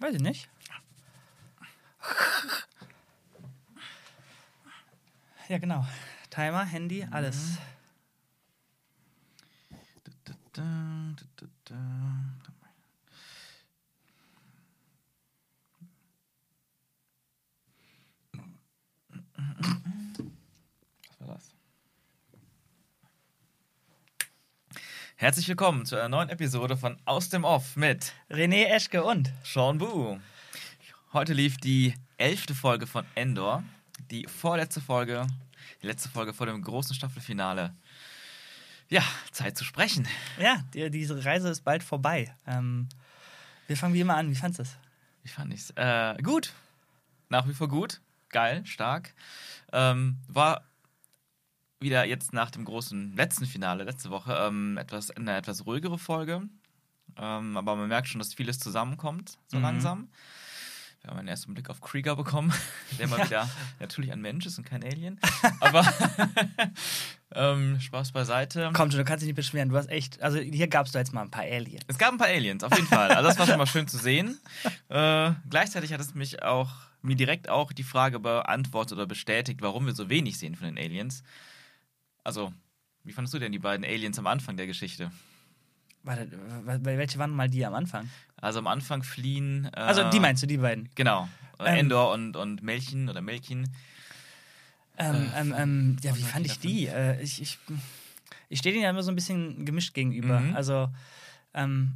Weiß ich nicht. Ja, genau. Timer, Handy, alles. Was war das? Herzlich willkommen zu einer neuen Episode von Aus dem Off mit René Eschke und Sean Bu. Heute lief die elfte Folge von Endor, die vorletzte Folge, die letzte Folge vor dem großen Staffelfinale. Ja, Zeit zu sprechen. ja, die, diese Reise ist bald vorbei. Ähm, wir fangen wie immer an. Wie fandest du es? Wie fand ich's? Äh, gut. Nach wie vor gut. Geil, stark. Ähm, war wieder jetzt nach dem großen letzten Finale, letzte Woche, ähm, etwas, eine etwas ruhigere Folge. Ähm, aber man merkt schon, dass vieles zusammenkommt, so Mhm. langsam. Wir haben einen ersten Blick auf Krieger bekommen, der mal Ja. wieder natürlich ein Mensch ist und kein Alien. Aber ähm, Spaß beiseite. Komm schon, du kannst dich nicht beschweren. Du hast echt, also hier gab es da jetzt mal ein paar Aliens. Es gab ein paar Aliens, auf jeden Fall. Also das war schon mal schön zu sehen. Äh, gleichzeitig hat es mich auch, mir direkt auch die Frage beantwortet oder bestätigt, warum wir so wenig sehen von den Aliens. Also, wie fandest du denn die beiden Aliens am Anfang der Geschichte? Warte, welche waren mal die am Anfang? Also am Anfang fliehen. Äh, Also die meinst du, die beiden? Genau. Äh, Ähm. Endor und, und Melchen oder Melkin. Ähm, ähm, ähm, ja, was wie fand ich die? Äh, ich ich, ich stehe denen ja immer so ein bisschen gemischt gegenüber. Mhm. Also ähm,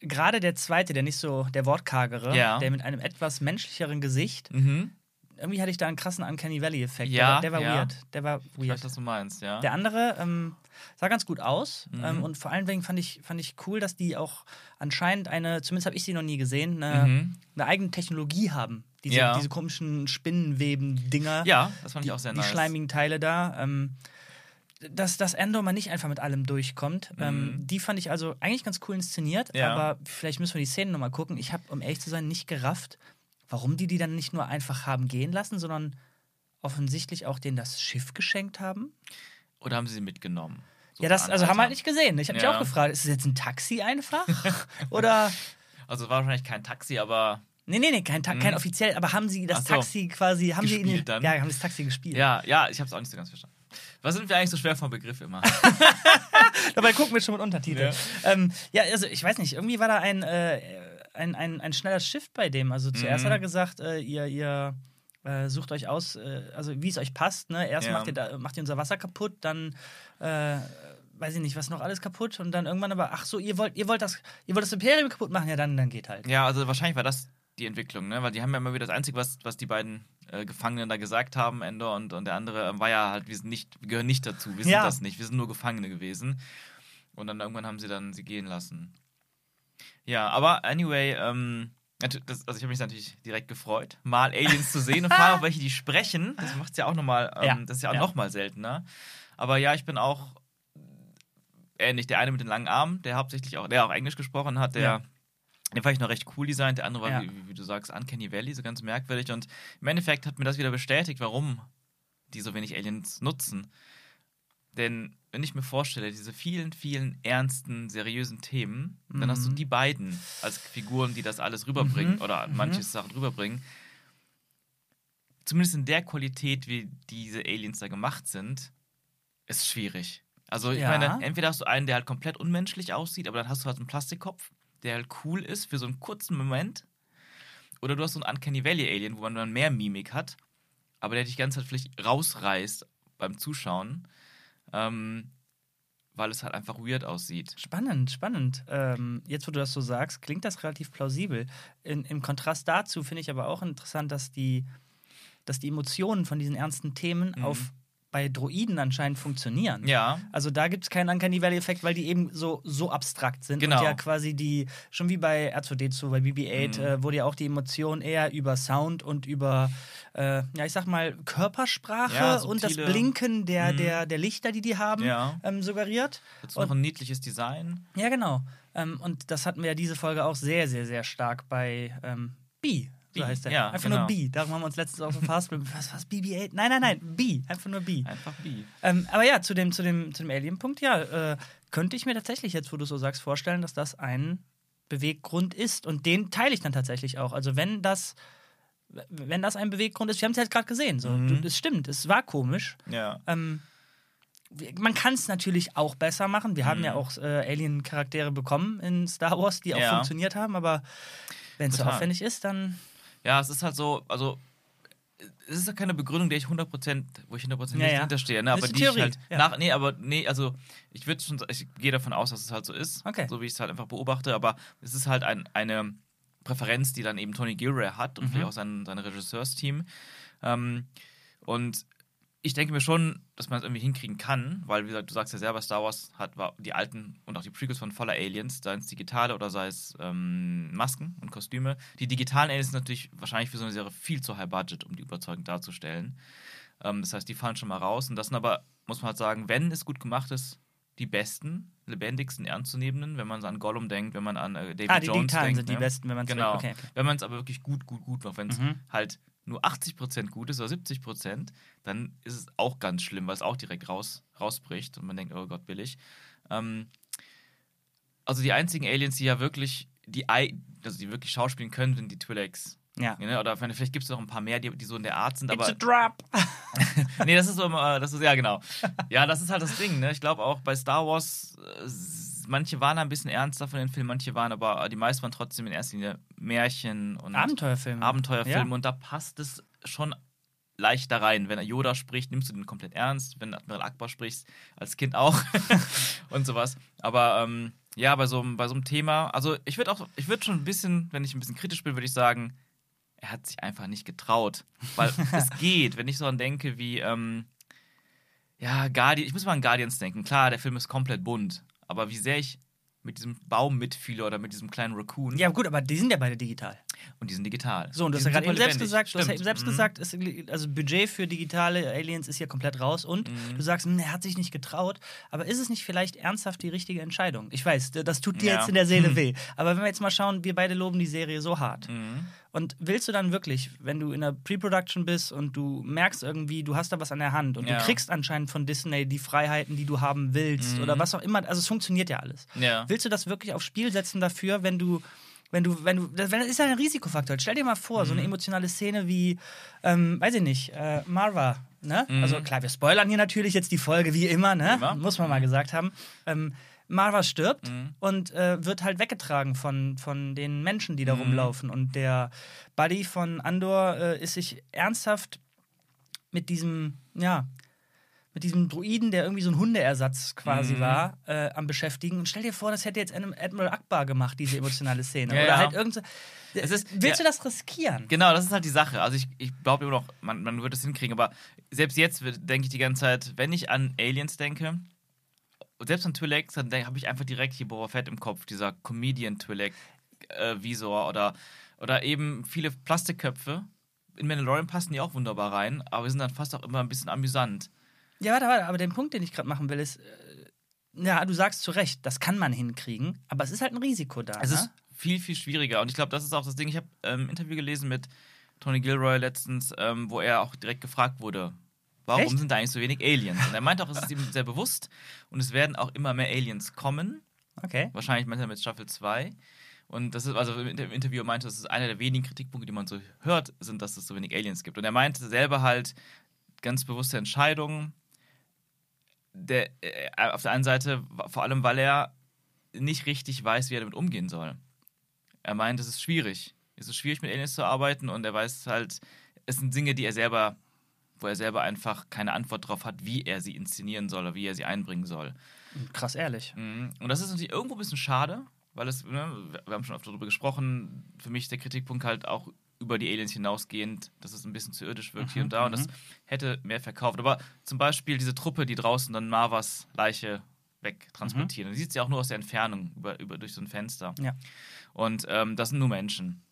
gerade der zweite, der nicht so, der wortkargere, Ja. der mit einem etwas menschlicheren Gesicht, Mhm. Irgendwie hatte ich da einen krassen Uncanny Valley-Effekt. Ja, der, war- der war ja. weird. Der war Ich weiß, weird. was du meinst, ja. Der andere ähm, sah ganz gut aus Mhm. ähm, und vor allen Dingen fand ich, fand ich cool, dass die auch anscheinend eine, zumindest habe ich sie noch nie gesehen, eine, Mhm. eine eigene Technologie haben. Diese, Ja. diese komischen Spinnenweben-Dinger ja, das fand die, ich auch sehr die nice. schleimigen Teile da. Ähm, dass, dass Endor mal nicht einfach mit allem durchkommt. Ähm, die fand ich also eigentlich ganz cool inszeniert, Mhm. Ja. aber vielleicht müssen wir die Szenen nochmal gucken. Ich habe, um ehrlich zu sein, nicht gerafft, warum die die dann nicht nur einfach haben gehen lassen, sondern offensichtlich auch denen das Schiff geschenkt haben. Oder haben sie sie mitgenommen? So ja, das also haben wir halt nicht gesehen. Ich habe mich Ja. auch gefragt, ist es jetzt ein Taxi einfach? Oder. Also war wahrscheinlich kein Taxi, aber Nee, nee, nee, kein, Ta kein Mhm. offiziell, aber haben sie das so. Taxi quasi, haben sie in Gespielt dann? Ja, haben das Taxi gespielt. ja, ja, ich habe es auch nicht so ganz verstanden. Was sind wir eigentlich so schwer vom Begriff immer? Dabei gucken wir schon mit Untertiteln. Ja. Ähm, ja, also ich weiß nicht, irgendwie war da ein, äh, ein, ein, ein schneller Shift bei dem. Also zuerst Mhm. hat er gesagt, äh, ihr, ihr äh, sucht euch aus, äh, also wie es euch passt. Ne? Erst Ja. macht, ihr da, macht ihr unser Wasser kaputt, dann äh, weiß ich nicht, was noch alles kaputt und dann irgendwann aber, ach so, ihr wollt, ihr wollt das, ihr wollt das Imperium kaputt machen, ja dann, dann geht halt. Ja, also wahrscheinlich war das die Entwicklung, ne? Weil die haben ja immer wieder das Einzige, was, was die beiden äh, Gefangenen da gesagt haben, Endor und, und der andere, ähm, war ja halt, wir sind nicht, wir gehören nicht dazu, wir sind Ja. das nicht, wir sind nur Gefangene gewesen. Und dann irgendwann haben sie dann sie gehen lassen. Ja, aber anyway, ähm, das, also ich habe mich natürlich direkt gefreut, mal Aliens zu sehen und vor allem auch welche, die sprechen. Das macht es ja auch nochmal, ähm, Ja, das ist ja auch ja. noch mal seltener. Aber ja, ich bin auch ähnlich. Der eine mit den langen Armen, der hauptsächlich auch, der auch Englisch gesprochen hat, der. Ja. Den fand ich noch recht cool designt. Der andere war, Ja. wie, wie du sagst, Uncanny Valley, so ganz merkwürdig. Und im Endeffekt hat mir das wieder bestätigt, warum die so wenig Aliens nutzen. Denn wenn ich mir vorstelle, diese vielen, vielen ernsten, seriösen Themen, dann hast du Mhm. die beiden als Figuren, die das alles rüberbringen Mhm, oder mhm. manche Sachen rüberbringen. Zumindest in der Qualität, wie diese Aliens da gemacht sind, ist schwierig. Also ich Ja. meine, entweder hast du einen, der halt komplett unmenschlich aussieht, aber dann hast du halt einen Plastikkopf, der halt cool ist für so einen kurzen Moment. Oder du hast so einen Uncanny Valley Alien, wo man dann mehr Mimik hat, aber der dich die ganze Zeit vielleicht rausreißt beim Zuschauen, ähm, weil es halt einfach weird aussieht. Spannend, spannend. Ähm, jetzt, wo du das so sagst, klingt das relativ plausibel. In, Im Kontrast dazu finde ich aber auch interessant, dass die, dass die Emotionen von diesen ernsten Themen Mhm. auf bei Droiden anscheinend funktionieren. Ja, Also da gibt es keinen Uncanny Valley-Effekt, weil die eben so, so abstrakt sind. Genau. Und ja quasi die, schon wie bei R2D2, bei BB-8, Mhm. äh, wurde ja auch die Emotion eher über Sound und über, äh, ja, ich sag mal, Körpersprache Ja, und das Blinken der, Mhm. der, der Lichter, die die haben, Ja. ähm, suggeriert. dazu noch ein niedliches Design. Ja, genau. Ähm, und das hatten wir ja diese Folge auch sehr, sehr, sehr stark bei ähm, B. So B, heißt der. ja, einfach genau. nur B. Darum haben wir uns letztens auf dem Fastbill. Was, was, BB-8? Nein, nein, nein, B. Einfach nur B. Einfach wie. Ähm, aber ja, zu dem, zu dem, zu dem Alien-Punkt, ja, äh, könnte ich mir tatsächlich jetzt, wo du so sagst, vorstellen, dass das ein Beweggrund ist. Und den teile ich dann tatsächlich auch. Also wenn das, wenn das ein Beweggrund ist, wir haben es jetzt gerade gesehen, so, Mhm. es stimmt, es war komisch. Ja. Ähm, man kann es natürlich auch besser machen. Wir haben ja auch äh, Alien-Charaktere bekommen in Star Wars, die auch Mhm. Ja. funktioniert haben, aber wenn es so aufwendig ist, dann. Ja, es ist halt so, also es ist ja keine Begründung, der ich 100%, wo ich 100% Ja, nicht ja. hinterstehe, ne? Aber die Theorie, ich halt ja. nach, nee, aber nee, also ich würde schon, ich gehe davon aus, dass es halt so ist, Okay. so wie ich es halt einfach beobachte, aber es ist halt ein, eine Präferenz, die dann eben Tony Gilroy hat und Mhm. vielleicht auch sein, sein Regisseursteam. Ähm, und ich denke mir schon, dass man es irgendwie hinkriegen kann, weil, wie gesagt, du sagst ja selber, Star Wars hat war die alten und auch die Prequels von voller Aliens, sei es digitale oder sei es ähm, Masken und Kostüme. Die digitalen Aliens sind natürlich wahrscheinlich für so eine Serie viel zu high budget, um die überzeugend darzustellen. Ähm, das heißt, die fallen schon mal raus. Und das sind aber, muss man halt sagen, wenn es gut gemacht ist, die besten, lebendigsten, ernstzunehmenden, wenn man an Gollum denkt, wenn man an äh, David Ah, die Jones digitalen denkt. sind die ne? besten, wenn man es Genau. Okay. Wenn man es aber wirklich gut, gut, gut macht, wenn es Mhm. halt nur 80% gut ist oder 70%, dann ist es auch ganz schlimm, weil es auch direkt raus, rausbricht und man denkt, oh Gott, billig. Ähm, also die einzigen Aliens, die ja wirklich, die, also die wirklich schauspielen können, sind die Twi'leks. Ja. Ne? Oder vielleicht gibt es noch ein paar mehr, die, die so in der Art sind, It's a drop. nee, das ist so immer, das ist, ja genau. Ja, das ist halt das Ding, ne? Ich glaube auch bei Star Wars, äh, manche waren ein bisschen ernster von den Filmen, manche waren aber, die meisten waren trotzdem in erster Linie Märchen und Abenteuerfilme. Abenteuerfilme Ja. und da passt es schon leicht da rein. Wenn er Yoda spricht, nimmst du den komplett ernst. Wenn Admiral Akbar sprichst, als Kind auch und sowas. Aber ähm, ja, bei so, einem- bei so einem Thema, also ich würde auch, ich würde schon ein bisschen, wenn ich ein bisschen kritisch bin, würde ich sagen, er hat sich einfach nicht getraut. Weil es geht, wenn ich so an denke wie, ähm, ja, Guardian, ich muss mal an Guardians denken. Klar, der Film ist komplett bunt. Aber wie sehr ich mit diesem Baum mitfühle oder mit diesem kleinen Raccoon Ja, gut, aber die sind ja beide digital. Und die sind digital. So, und du hast ja gerade eben selbst gesagt, du hast ja eben selbst Mhm. gesagt, es, also Budget für digitale Aliens ist ja komplett raus und Mhm. du sagst, hm, er hat sich nicht getraut, aber ist es nicht vielleicht ernsthaft die richtige Entscheidung? Ich weiß, das tut dir Ja. jetzt in der Seele Hm. weh, aber wenn wir jetzt mal schauen, wir beide loben die Serie so hart. Mhm. Und willst du dann wirklich, wenn du in der Pre-Production bist und du merkst irgendwie, du hast da was an der Hand und Ja. du kriegst anscheinend von Disney die Freiheiten, die du haben willst Mhm. oder was auch immer, also es funktioniert ja alles. Ja. Willst du das wirklich aufs Spiel setzen dafür, wenn du, wenn du, wenn du, das das ist ja ein Risikofaktor. Stell dir mal vor, so Mhm. eine emotionale Szene wie, ähm, weiß ich nicht, äh, Marva, ne? Mhm. Also klar, wir spoilern hier natürlich jetzt die Folge wie immer, ne? Immer. Muss man mal gesagt haben. Ähm, Marva stirbt Mhm. und äh, wird halt weggetragen von, von den Menschen, die da Mhm. rumlaufen. Und der Buddy von Andor äh, ist sich ernsthaft mit diesem, ja, mit diesem Druiden, der irgendwie so ein Hundeersatz quasi Mhm. war, äh, am Beschäftigen. Und stell dir vor, das hätte jetzt Admiral Akbar gemacht, diese emotionale Szene. Ja, Oder ja. halt irgend Es ist- Willst ja. du das riskieren? Genau, das ist halt die Sache. Also ich, ich glaube immer noch, man, man wird es hinkriegen, aber selbst jetzt denke ich die ganze Zeit, wenn ich an Aliens denke, und selbst an Twi'leks, dann habe ich einfach direkt hier Boba Fett im Kopf, dieser Comedian Twi'lek äh, Visor oder, oder eben viele Plastikköpfe. In Mandalorian passen die auch wunderbar rein, aber sind dann fast auch immer ein bisschen amüsant. Ja, warte, warte, aber den Punkt, den ich gerade machen will, ist, äh, ja, du sagst zu Recht, das kann man hinkriegen, aber es ist halt ein Risiko da. Es ne? ist viel, viel schwieriger. Und ich glaube, das ist auch das Ding. Ich habe ähm, ein Interview gelesen mit Tony Gilroy letztens, ähm, wo er auch direkt gefragt wurde, warum Echt? sind da eigentlich so wenig Aliens? Und er meinte auch, es ist ihm sehr bewusst und es werden auch immer mehr Aliens kommen. Okay. Wahrscheinlich meint er mit Staffel 2. Und das ist, also im Inter- Interview meinte, das ist einer der wenigen Kritikpunkte, die man so hört, sind, dass es so wenig Aliens gibt. Und er meinte selber halt, ganz bewusste Entscheidungen. Der, äh, auf der einen Seite, vor allem, weil er nicht richtig weiß, wie er damit umgehen soll. Er meint, es ist schwierig. Es ist schwierig, mit Aliens zu arbeiten und er weiß halt, es sind Dinge, die er selber, wo er selber einfach keine Antwort drauf hat, wie er sie inszenieren soll oder wie er sie einbringen soll. Krass ehrlich. Mhm. Und das ist natürlich irgendwo ein bisschen schade, weil es, ne, wir haben schon oft darüber gesprochen, für mich der Kritikpunkt halt auch über die Aliens hinausgehend, dass es ein bisschen zu irdisch wirkt hier und da und das hätte mehr verkauft. Aber zum Beispiel diese Truppe, die draußen dann Marvas Leiche wegtransportieren. Die sieht sie auch nur aus der Entfernung über, über, durch so ein Fenster. Ja. Und ähm, das sind nur Menschen.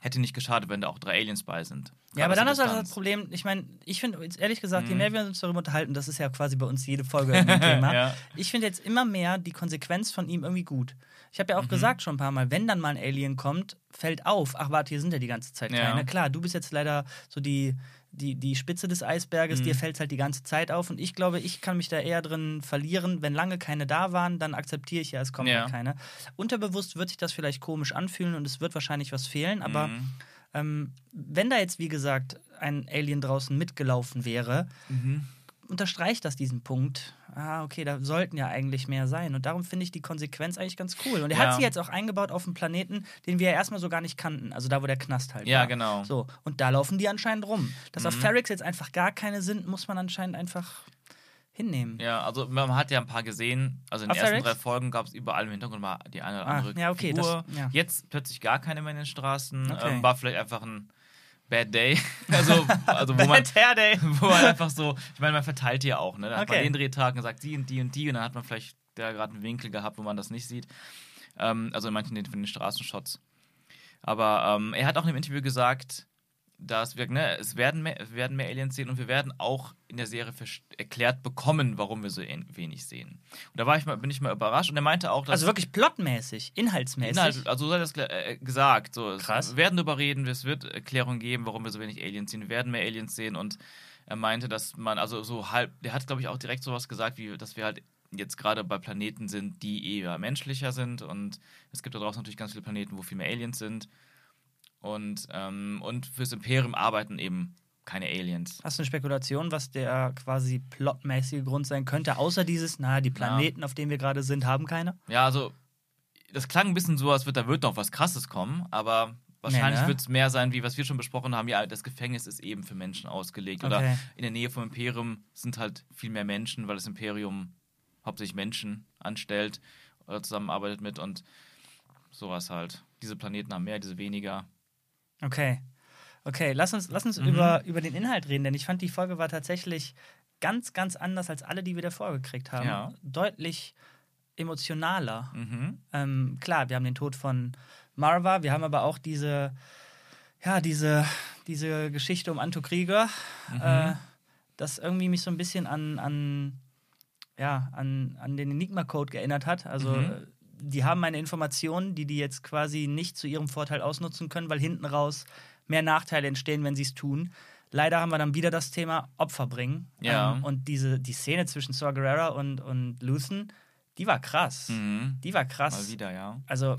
Hätte nicht geschadet, wenn da auch drei Aliens bei sind. Ja, aber dann ist der halt das. Problem, ich meine, ich finde jetzt ehrlich gesagt, je Mhm. mehr wir uns darüber unterhalten, das ist ja quasi bei uns jede Folge ein Thema. Ja. Ich finde jetzt immer mehr die Konsequenz von ihm irgendwie gut. Ich habe ja auch Mhm. gesagt schon ein paar Mal, wenn dann mal ein Alien kommt, fällt auf, ach warte, hier sind ja die ganze Zeit Ja. keine. Klar, du bist jetzt leider so die, die, die Spitze des Eisberges, Mhm. dir fällt halt die ganze Zeit auf. Und ich glaube, ich kann mich da eher drin verlieren. Wenn lange keine da waren, dann akzeptiere ich ja, es kommen Ja. halt keine. Unterbewusst wird sich das vielleicht komisch anfühlen und es wird wahrscheinlich was fehlen, aber Mhm. ähm, wenn da jetzt, wie gesagt, ein Alien draußen mitgelaufen wäre, Mhm. Unterstreicht das diesen Punkt. Ah, okay, da sollten ja eigentlich mehr sein. Und darum finde ich die Konsequenz eigentlich ganz cool. Und er Ja. hat sie jetzt auch eingebaut auf einen Planeten, den wir ja erstmal so gar nicht kannten. Also da, wo der Knast halt Ja, war. genau. So, und da laufen die anscheinend rum. Dass auf Mhm. Ferrix jetzt einfach gar keine sind, muss man anscheinend einfach hinnehmen. Ja, also man hat ja ein paar gesehen. Also in den Auf ersten Ferrix? drei Folgen gab es überall im Hintergrund mal die eine oder Ah, andere ja, okay, Figur. das- ja. Jetzt plötzlich gar keine mehr in den Straßen. Okay. Ähm, war vielleicht einfach ein Bad Day. Also, also wo man, Bad Day. wo man einfach so, ich meine, man verteilt die ja auch, ne? Da hat man Okay. den Drehtag und sagt die und die und die und dann hat man vielleicht da gerade einen Winkel gehabt, wo man das nicht sieht. Ähm, also in manchen den- von den Straßenshots. Aber ähm, er hat auch in dem Interview gesagt, dass wir, ne, es werden mehr, es werden mehr Aliens sehen und wir werden auch in der Serie erklärt bekommen, warum wir so en- wenig sehen. Und da war ich mal, bin ich mal überrascht und er meinte auch, dass Also wirklich plotmäßig, inhaltsmäßig. Inhalt, also so hat er es äh, gesagt. So, Krass. Wir werden darüber reden, es wird Erklärungen geben, warum wir so wenig Aliens sehen. Wir werden mehr Aliens sehen und er meinte, dass man, also so halb, der hat, glaube ich, auch direkt sowas gesagt, wie, dass wir halt jetzt gerade bei Planeten sind, die eher menschlicher sind und es gibt da draußen natürlich ganz viele Planeten, wo viel mehr Aliens sind. Und, ähm, und fürs Imperium arbeiten eben keine Aliens. Hast du eine Spekulation, was der quasi plotmäßige Grund sein könnte, außer dieses, na, die Planeten, auf denen wir gerade sind, haben keine? Ja, also das klang ein bisschen so, als wird da wird noch was Krasses kommen, aber wahrscheinlich Nee, ne? wird es mehr sein, wie was wir schon besprochen haben. Ja, das Gefängnis ist eben für Menschen ausgelegt. Oder Okay. in der Nähe vom Imperium sind halt viel mehr Menschen, weil das Imperium hauptsächlich Menschen anstellt oder zusammenarbeitet mit und sowas halt. Diese Planeten haben mehr, diese weniger. Okay. Okay, lass uns, lass uns Mhm. über, über den Inhalt reden, denn ich fand, die Folge war tatsächlich ganz, ganz anders als alle, die wir davor gekriegt haben. Ja. Deutlich emotionaler. Mhm. Ähm, klar, wir haben den Tod von Marva, wir haben aber auch diese, ja, diese, diese Geschichte um Anto Krieger, Mhm. äh, das irgendwie mich so ein bisschen an, an, ja, an, an den Enigma-Code geerinnert hat. Also, Mhm. Die haben eine Information, die die jetzt quasi nicht zu ihrem Vorteil ausnutzen können, weil hinten raus mehr Nachteile entstehen, wenn sie es tun. Leider haben wir dann wieder das Thema Opfer bringen. Ja. Ähm, und diese, die Szene zwischen Saw Gerrera und, und Luthen, die war krass. Mhm. Die war krass. Mal wieder, ja. Also,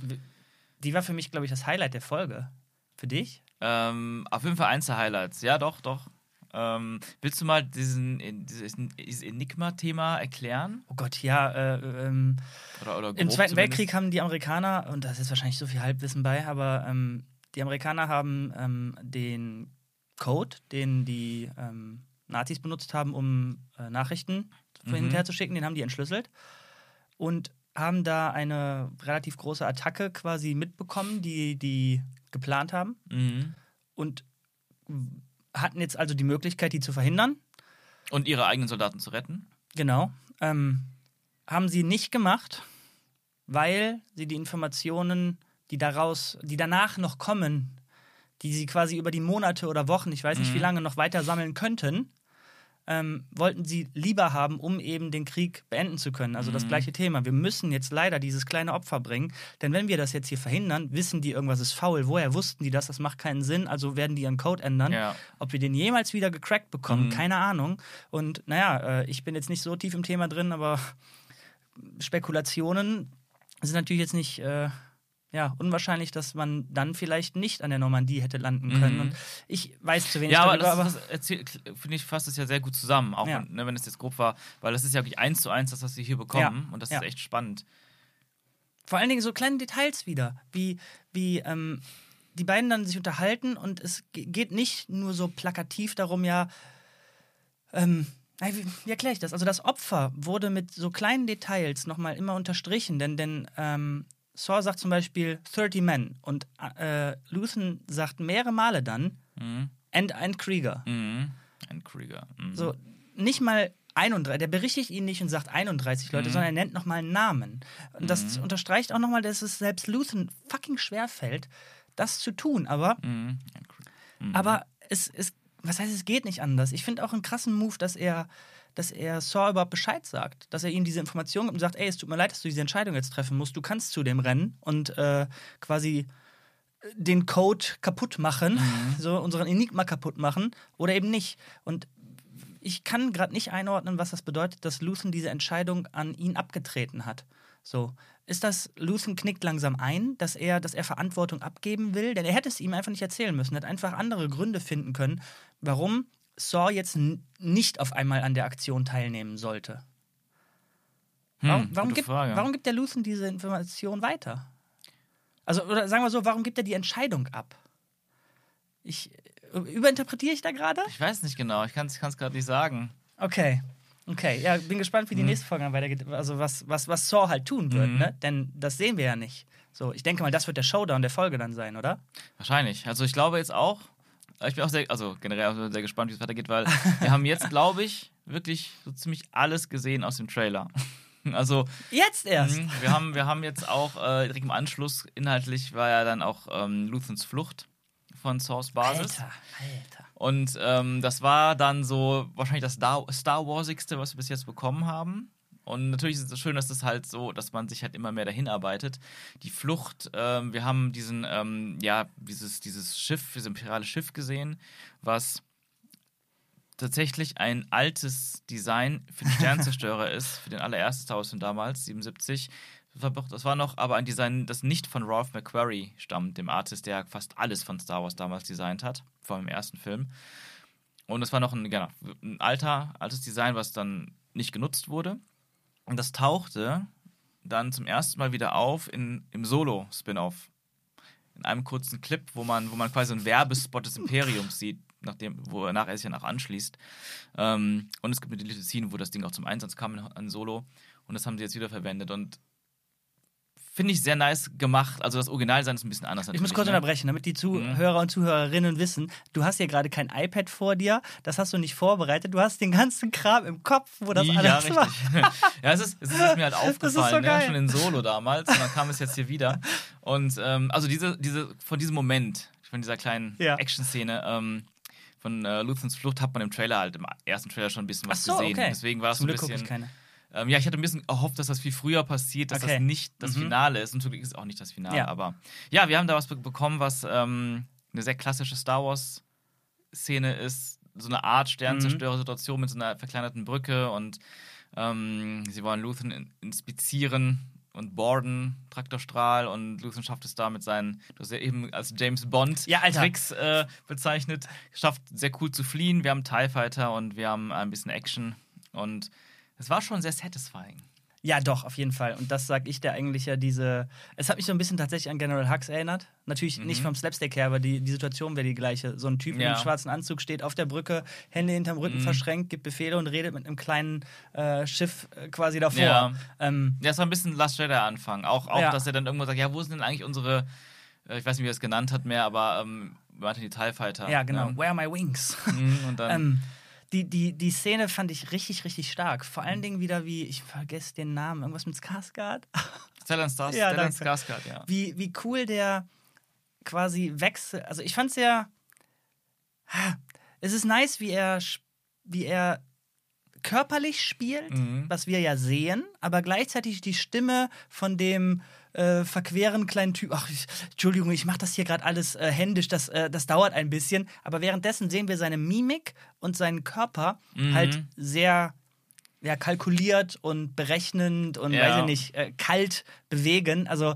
die war für mich, glaube ich, das Highlight der Folge. Für dich? Ähm, auf jeden Fall eins der Highlights. Ja, doch, doch. Ähm, willst du mal diesen, dieses, dieses Enigma-Thema erklären? Oh Gott, ja. Äh, ähm, Oder, oder Im Zweiten zumindest? Weltkrieg haben die Amerikaner, und da ist jetzt wahrscheinlich so viel Halbwissen bei, aber ähm, die Amerikaner haben ähm, den Code, den die ähm, Nazis benutzt haben, um äh, Nachrichten Mhm. hin und her zu schicken, den haben die entschlüsselt und haben da eine relativ große Attacke quasi mitbekommen, die die geplant haben Mhm. und hatten jetzt also die Möglichkeit, die zu verhindern. Und ihre eigenen Soldaten zu retten? Genau. Ähm, haben sie nicht gemacht, weil sie die Informationen, die daraus, die danach noch kommen, die sie quasi über die Monate oder Wochen, ich weiß nicht Mhm. wie lange, noch weiter sammeln könnten, ähm, wollten sie lieber haben, um eben den Krieg beenden zu können. Also das Mhm. gleiche Thema. Wir müssen jetzt leider dieses kleine Opfer bringen, denn wenn wir das jetzt hier verhindern, wissen die, irgendwas ist faul. Woher wussten die das? Das macht keinen Sinn, also werden die ihren Code ändern. Ja. Ob wir den jemals wieder gecrackt bekommen, Mhm. keine Ahnung. Und naja, äh, ich bin jetzt nicht so tief im Thema drin, aber Spekulationen sind natürlich jetzt nicht äh, ja, unwahrscheinlich, dass man dann vielleicht nicht an der Normandie hätte landen können. Mhm. Und ich weiß zu wenig Ja, aber darüber, das, das finde ich, fasst es ja sehr gut zusammen, auch Ja. wenn, ne, wenn es jetzt grob war, weil das ist ja wirklich eins zu eins das, was wir hier bekommen Ja, und das ja. ist echt spannend. vor allen Dingen so kleine Details wieder, wie, wie ähm, die beiden dann sich unterhalten und es ge- geht nicht nur so plakativ darum, ja, ähm, wie, wie erkläre ich das? Also das Opfer wurde mit so kleinen Details nochmal immer unterstrichen, denn, denn ähm, Saw sagt zum Beispiel 30 Men und äh, Luthen sagt mehrere Male dann Mhm. and ein Krieger. Mhm. Ein Krieger. Mhm. So, nicht mal 31, der berichtigt ihn nicht und sagt 31 Leute, Mhm. sondern er nennt nochmal einen Namen. Und das Mhm. unterstreicht auch nochmal, dass es selbst Luthen fucking schwer fällt, das zu tun. Aber, Mhm. Mhm. aber es, es, was heißt, es geht nicht anders. Ich finde auch einen krassen Move, dass er, dass er Saw überhaupt Bescheid sagt. Dass er ihm diese Information gibt und sagt, ey, es tut mir leid, dass du diese Entscheidung jetzt treffen musst. Du kannst zu dem rennen und äh, quasi den Code kaputt machen, Mhm. so unseren Enigma kaputt machen oder eben nicht. Und ich kann gerade nicht einordnen, was das bedeutet, dass Luthen diese Entscheidung an ihn abgetreten hat. So, ist das, Luthen knickt langsam ein, dass er, dass er Verantwortung abgeben will? Denn er hätte es ihm einfach nicht erzählen müssen. Er hat einfach andere Gründe finden können, warum Saw jetzt nicht auf einmal an der Aktion teilnehmen sollte. Warum, Hm, warum, gibt, warum gibt der Luthen diese Information weiter? Also, oder sagen wir so, warum gibt er die Entscheidung ab? Ich, äh, überinterpretiere ich da gerade? Ich weiß nicht genau, ich kann es gerade nicht sagen. Okay. Okay, ja, bin gespannt, wie die nächste Folge dann weitergeht. Also, was, was, was Saw halt tun wird, Mhm. ne? Denn das sehen wir ja nicht. So, ich denke mal, das wird der Showdown der Folge dann sein, oder? Wahrscheinlich. Also ich glaube jetzt auch, ich bin auch sehr, also generell auch sehr gespannt, wie es weitergeht, weil wir haben jetzt, glaube ich, wirklich so ziemlich alles gesehen aus dem Trailer. Also Jetzt erst. Mhm. Wir haben, wir haben jetzt auch äh, direkt im Anschluss, inhaltlich war ja dann auch ähm, Luthens Flucht von Source Basis. Alter, Alter. Und ähm, das war dann so wahrscheinlich das Star Warsigste, was wir bis jetzt bekommen haben. Und natürlich ist es schön, dass das halt so, dass man sich halt immer mehr dahin arbeitet. Die Flucht, ähm, wir haben diesen, ähm, ja, dieses, dieses Schiff, dieses imperiale Schiff gesehen, was tatsächlich ein altes Design für den Sternzerstörer ist, für den allerersten Star Wars-Film damals, 77. Das war, das war noch aber ein Design, das nicht von Ralph McQuarrie stammt, dem Artist, der fast alles von Star Wars damals designt hat, vor allem im ersten Film. Und es war noch ein, genau, ein alter, altes Design, was dann nicht genutzt wurde. Und das tauchte dann zum ersten Mal wieder auf in, im Solo-Spin-Off. In einem kurzen Clip, wo man, wo man quasi einen Werbespot des Imperiums sieht, nachdem, wonach er sich ja nach anschließt. Ähm, und es gibt eine Scene, wo das Ding auch zum Einsatz kam in Solo. Und das haben sie jetzt wieder verwendet. Und finde ich sehr nice gemacht. Also das Originaldesign ist ein bisschen anders. Ich muss kurz ne? unterbrechen, damit die Zuhörer und Zuhörerinnen wissen, du hast hier gerade kein iPad vor dir, das hast du nicht vorbereitet, du hast den ganzen Kram im Kopf, wo das ja, alles richtig. war. ja, es ist, es ist mir halt aufgefallen, so ne? geil. schon in Solo damals. Und dann kam es jetzt hier wieder. Und ähm, also diese, diese, von diesem Moment, von dieser kleinen Ja. Action-Szene ähm, von äh, Luthens Flucht hat man im Trailer halt, im ersten Trailer schon ein bisschen was so, gesehen. okay. Deswegen war so ein bisschen. Ähm, ja, ich hatte ein bisschen erhofft, dass das viel früher passiert, dass Okay. das nicht das Mhm. Finale ist. Und zum Glück ist es auch nicht das Finale. Ja. Aber ja, wir haben da was be bekommen, was ähm, eine sehr klassische Star Wars-Szene ist. So eine Art Sternzerstörer-Situation mit so einer verkleinerten Brücke und ähm, sie wollen Luthen in inspizieren und boarden, Traktorstrahl und Luthen schafft es da mit seinen, du hast ja eben als James Bond Ja. Tricks äh, bezeichnet, schafft sehr cool zu fliehen. Wir haben TIE Fighter und wir haben ein bisschen Action und es war schon sehr satisfying. Ja, doch, auf jeden Fall. Und das sag ich dir eigentlich ja diese. Es hat mich so ein bisschen tatsächlich an General Hux erinnert. Natürlich nicht vom Slapstick her, aber die, die Situation wäre die gleiche. So ein Typ in Mhm. Ja. einem schwarzen Anzug steht auf der Brücke, Hände hinterm Rücken Mhm. verschränkt, gibt Befehle und redet mit einem kleinen äh, Schiff äh, quasi davor. Ja. Ähm, Ja, es war ein bisschen Last Jedi Anfang. Auch, auch Ja. dass er dann irgendwo sagt, ja, wo sind denn eigentlich unsere, äh, ich weiß nicht, wie er es genannt hat mehr, aber ähm, warte, die TIE Fighter. ja, genau. Ne? Where are my wings? Mhm, Und dann, ähm, die, die, die Szene fand ich richtig, richtig stark. Vor allen Dingen wieder wie, ich vergesse den Namen, irgendwas mit Skarsgård. Stellan Stars, Ja, Stellan. Skarsgård, ja. wie, wie cool der quasi wechselt. Also ich fand's ja. Es ist nice, wie er, wie er körperlich spielt, Mhm. was wir ja sehen, aber gleichzeitig die Stimme von dem äh, verqueren kleinen Typ. Ach, ich, Entschuldigung, ich mache das hier gerade alles äh, händisch, das, äh, das dauert ein bisschen. Aber währenddessen sehen wir seine Mimik und seinen Körper Mhm. halt sehr ja, kalkuliert und berechnend und Ja. weiß ich nicht, äh, kalt bewegen. Also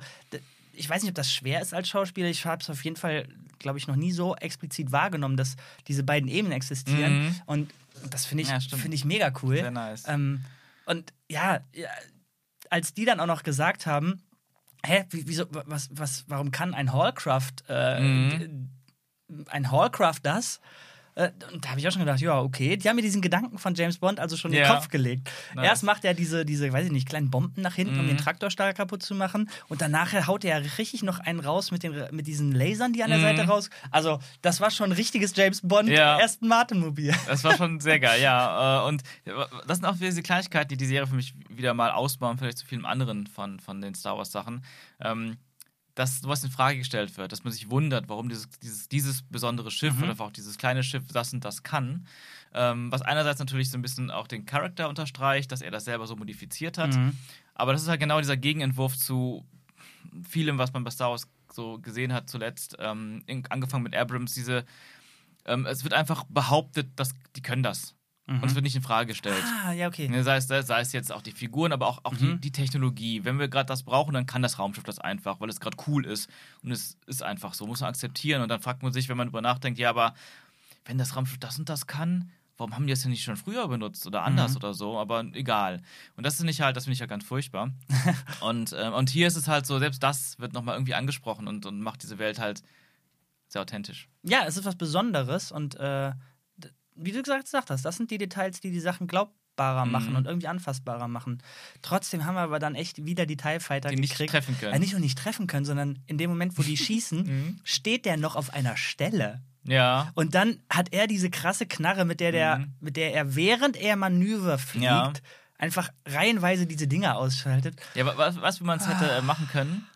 ich weiß nicht, ob das schwer ist als Schauspieler. Ich habe es auf jeden Fall, glaube ich, noch nie so explizit wahrgenommen, dass diese beiden Ebenen existieren. Mhm. Und das finde ich, Ja, stimmt. finde ich mega cool. Sehr nice. Ähm, und ja, als die dann auch noch gesagt haben, hä, wie- wieso, was, was, warum kann ein Hallcraft, äh, Mhm. ein Hallcraft das? Äh, Und da habe ich auch schon gedacht, ja, okay. Die haben mir diesen Gedanken von James Bond also schon in den Ja. Kopf gelegt. Nice. Erst macht er diese, diese, weiß ich nicht, kleinen Bomben nach hinten, um Mhm. den Traktorstahl kaputt zu machen. Und danach haut er richtig noch einen raus mit, den, mit diesen Lasern, die an der Mhm. Seite raus. Also, das war schon ein richtiges James Bond Ja. Aston Martin Mobil. Das war schon sehr geil, ja. Äh, Und das sind auch wieder diese Kleinigkeiten, die die Serie für mich wieder mal ausbauen, vielleicht zu vielen anderen von, von den Star Wars-Sachen. Ähm, dass sowas in Frage gestellt wird, dass man sich wundert, warum dieses, dieses, dieses besondere Schiff Mhm. oder auch dieses kleine Schiff das und das kann. Ähm, was einerseits natürlich so ein bisschen auch den Charakter unterstreicht, dass er das selber so modifiziert hat. Mhm. Aber das ist halt genau dieser Gegenentwurf zu vielem, was man bei Star Wars so gesehen hat zuletzt, ähm, angefangen mit Abrams, diese, ähm, es wird einfach behauptet, dass die können das. Und es wird nicht in Frage gestellt. Ah, ja, okay. Ne, Sei es, sei es jetzt auch die Figuren, aber auch, auch die, die Technologie. Wenn wir gerade das brauchen, dann kann das Raumschiff das einfach, weil es gerade cool ist. Und es ist einfach so, muss man akzeptieren. Und dann fragt man sich, wenn man darüber nachdenkt, ja, aber wenn das Raumschiff das und das kann, warum haben die das denn nicht schon früher benutzt oder anders oder so? Aber egal. Und das ist nicht halt, das finde ich ja ganz furchtbar. und, ähm, und hier ist es halt so, selbst das wird nochmal irgendwie angesprochen und, und macht diese Welt halt sehr authentisch. Ja, es ist was Besonderes und äh, wie du gesagt hast, das sind die Details, die die Sachen glaubbarer machen Mhm. und irgendwie anfassbarer machen. Trotzdem haben wir aber dann echt wieder die TIE Fighter Die nicht treffen können. Äh, nicht nur nicht treffen können, sondern in dem Moment, wo die schießen, Mhm. steht der noch auf einer Stelle. Ja. Und dann hat er diese krasse Knarre, mit der, der, Mhm. mit der er während er Manöver fliegt, Ja. einfach reihenweise diese Dinger ausschaltet. Ja, wa- was, was wie man es hätte äh, machen können,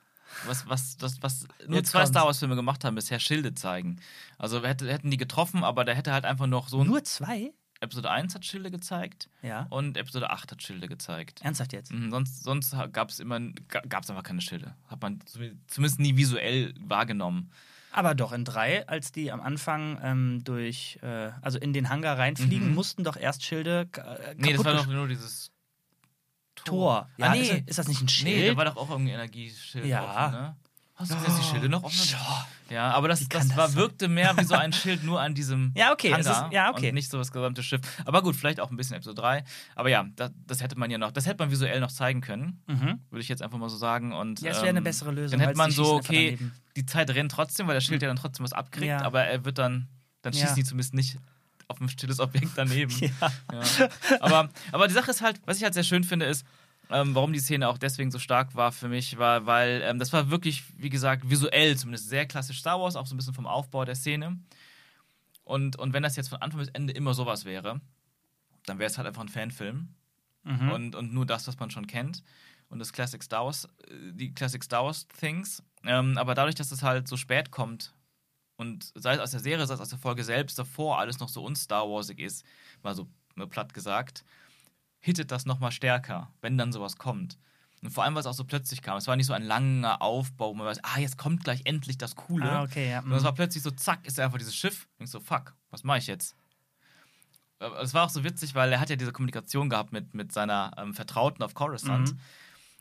was, was, das, was nur. Jetzt zwei kommt's. Star Wars-Filme gemacht haben, bisher Schilde zeigen. Also hätte, hätten die getroffen, aber der hätte halt einfach noch so ein. Nur zwei? Episode 1 hat Schilde gezeigt Ja. und Episode 8 hat Schilde gezeigt. Ernsthaft jetzt? Mhm, sonst sonst gab es immer einfach keine Schilde. Hat man zum- zumindest nie visuell wahrgenommen. Aber doch in drei, als die am Anfang ähm, durch, äh, also in den Hangar reinfliegen, Mhm. mussten doch erst Schilde äh, Nee, das war doch nur dieses Tor. Ja, ah, nee. ist, ist das nicht ein Schild? Nee, da war doch auch irgendwie Energieschild Ja. offen, ne? Hast du gesehen, dass die Schilde noch offen. Ja, aber das, das, das war, wirkte mehr wie so ein Schild nur an diesem Ja, okay, Hangar ist- ja, okay. und nicht so das gesamte Schiff. Aber gut, vielleicht auch ein bisschen Episode 3. Aber ja, das, das hätte man ja noch, das hätte man visuell noch zeigen können, Mhm. würde ich jetzt einfach mal so sagen. Und, Ja, es wäre eine ähm, bessere Lösung. Dann hätte man so, okay, die Zeit rennt trotzdem, weil der Schild ja dann trotzdem was abkriegt, Ja. aber er wird dann, dann Ja. schießen die zumindest nicht auf ein stilles Objekt daneben. Ja. Ja. Aber, aber die Sache ist halt, was ich halt sehr schön finde, ist, ähm, warum die Szene auch deswegen so stark war für mich, war, weil ähm, das war wirklich, wie gesagt, visuell zumindest sehr klassisch Star Wars, auch so ein bisschen vom Aufbau der Szene. Und, und wenn das jetzt von Anfang bis Ende immer sowas wäre, dann wäre es halt einfach ein Fanfilm. Mhm. Und, und nur das, was man schon kennt. Und das Classic Star Wars, äh, die Classic Star Wars Things. Ähm, aber dadurch, dass es halt so spät kommt und sei es aus der Serie, sei es aus der Folge selbst, davor alles noch so un-Star Warsig ist, mal so ne, platt gesagt, hittet das nochmal stärker, wenn dann sowas kommt. Und vor allem, weil es auch so plötzlich kam. Es war nicht so ein langer Aufbau, wo man weiß, ah, jetzt kommt gleich endlich das Coole. Ah, okay, ja. Und es war plötzlich so, zack, ist er einfach dieses Schiff. Ich so, fuck, was mache ich jetzt? Es war auch so witzig, weil er hat ja diese Kommunikation gehabt mit, mit seiner ähm, Vertrauten auf Coruscant. Mhm.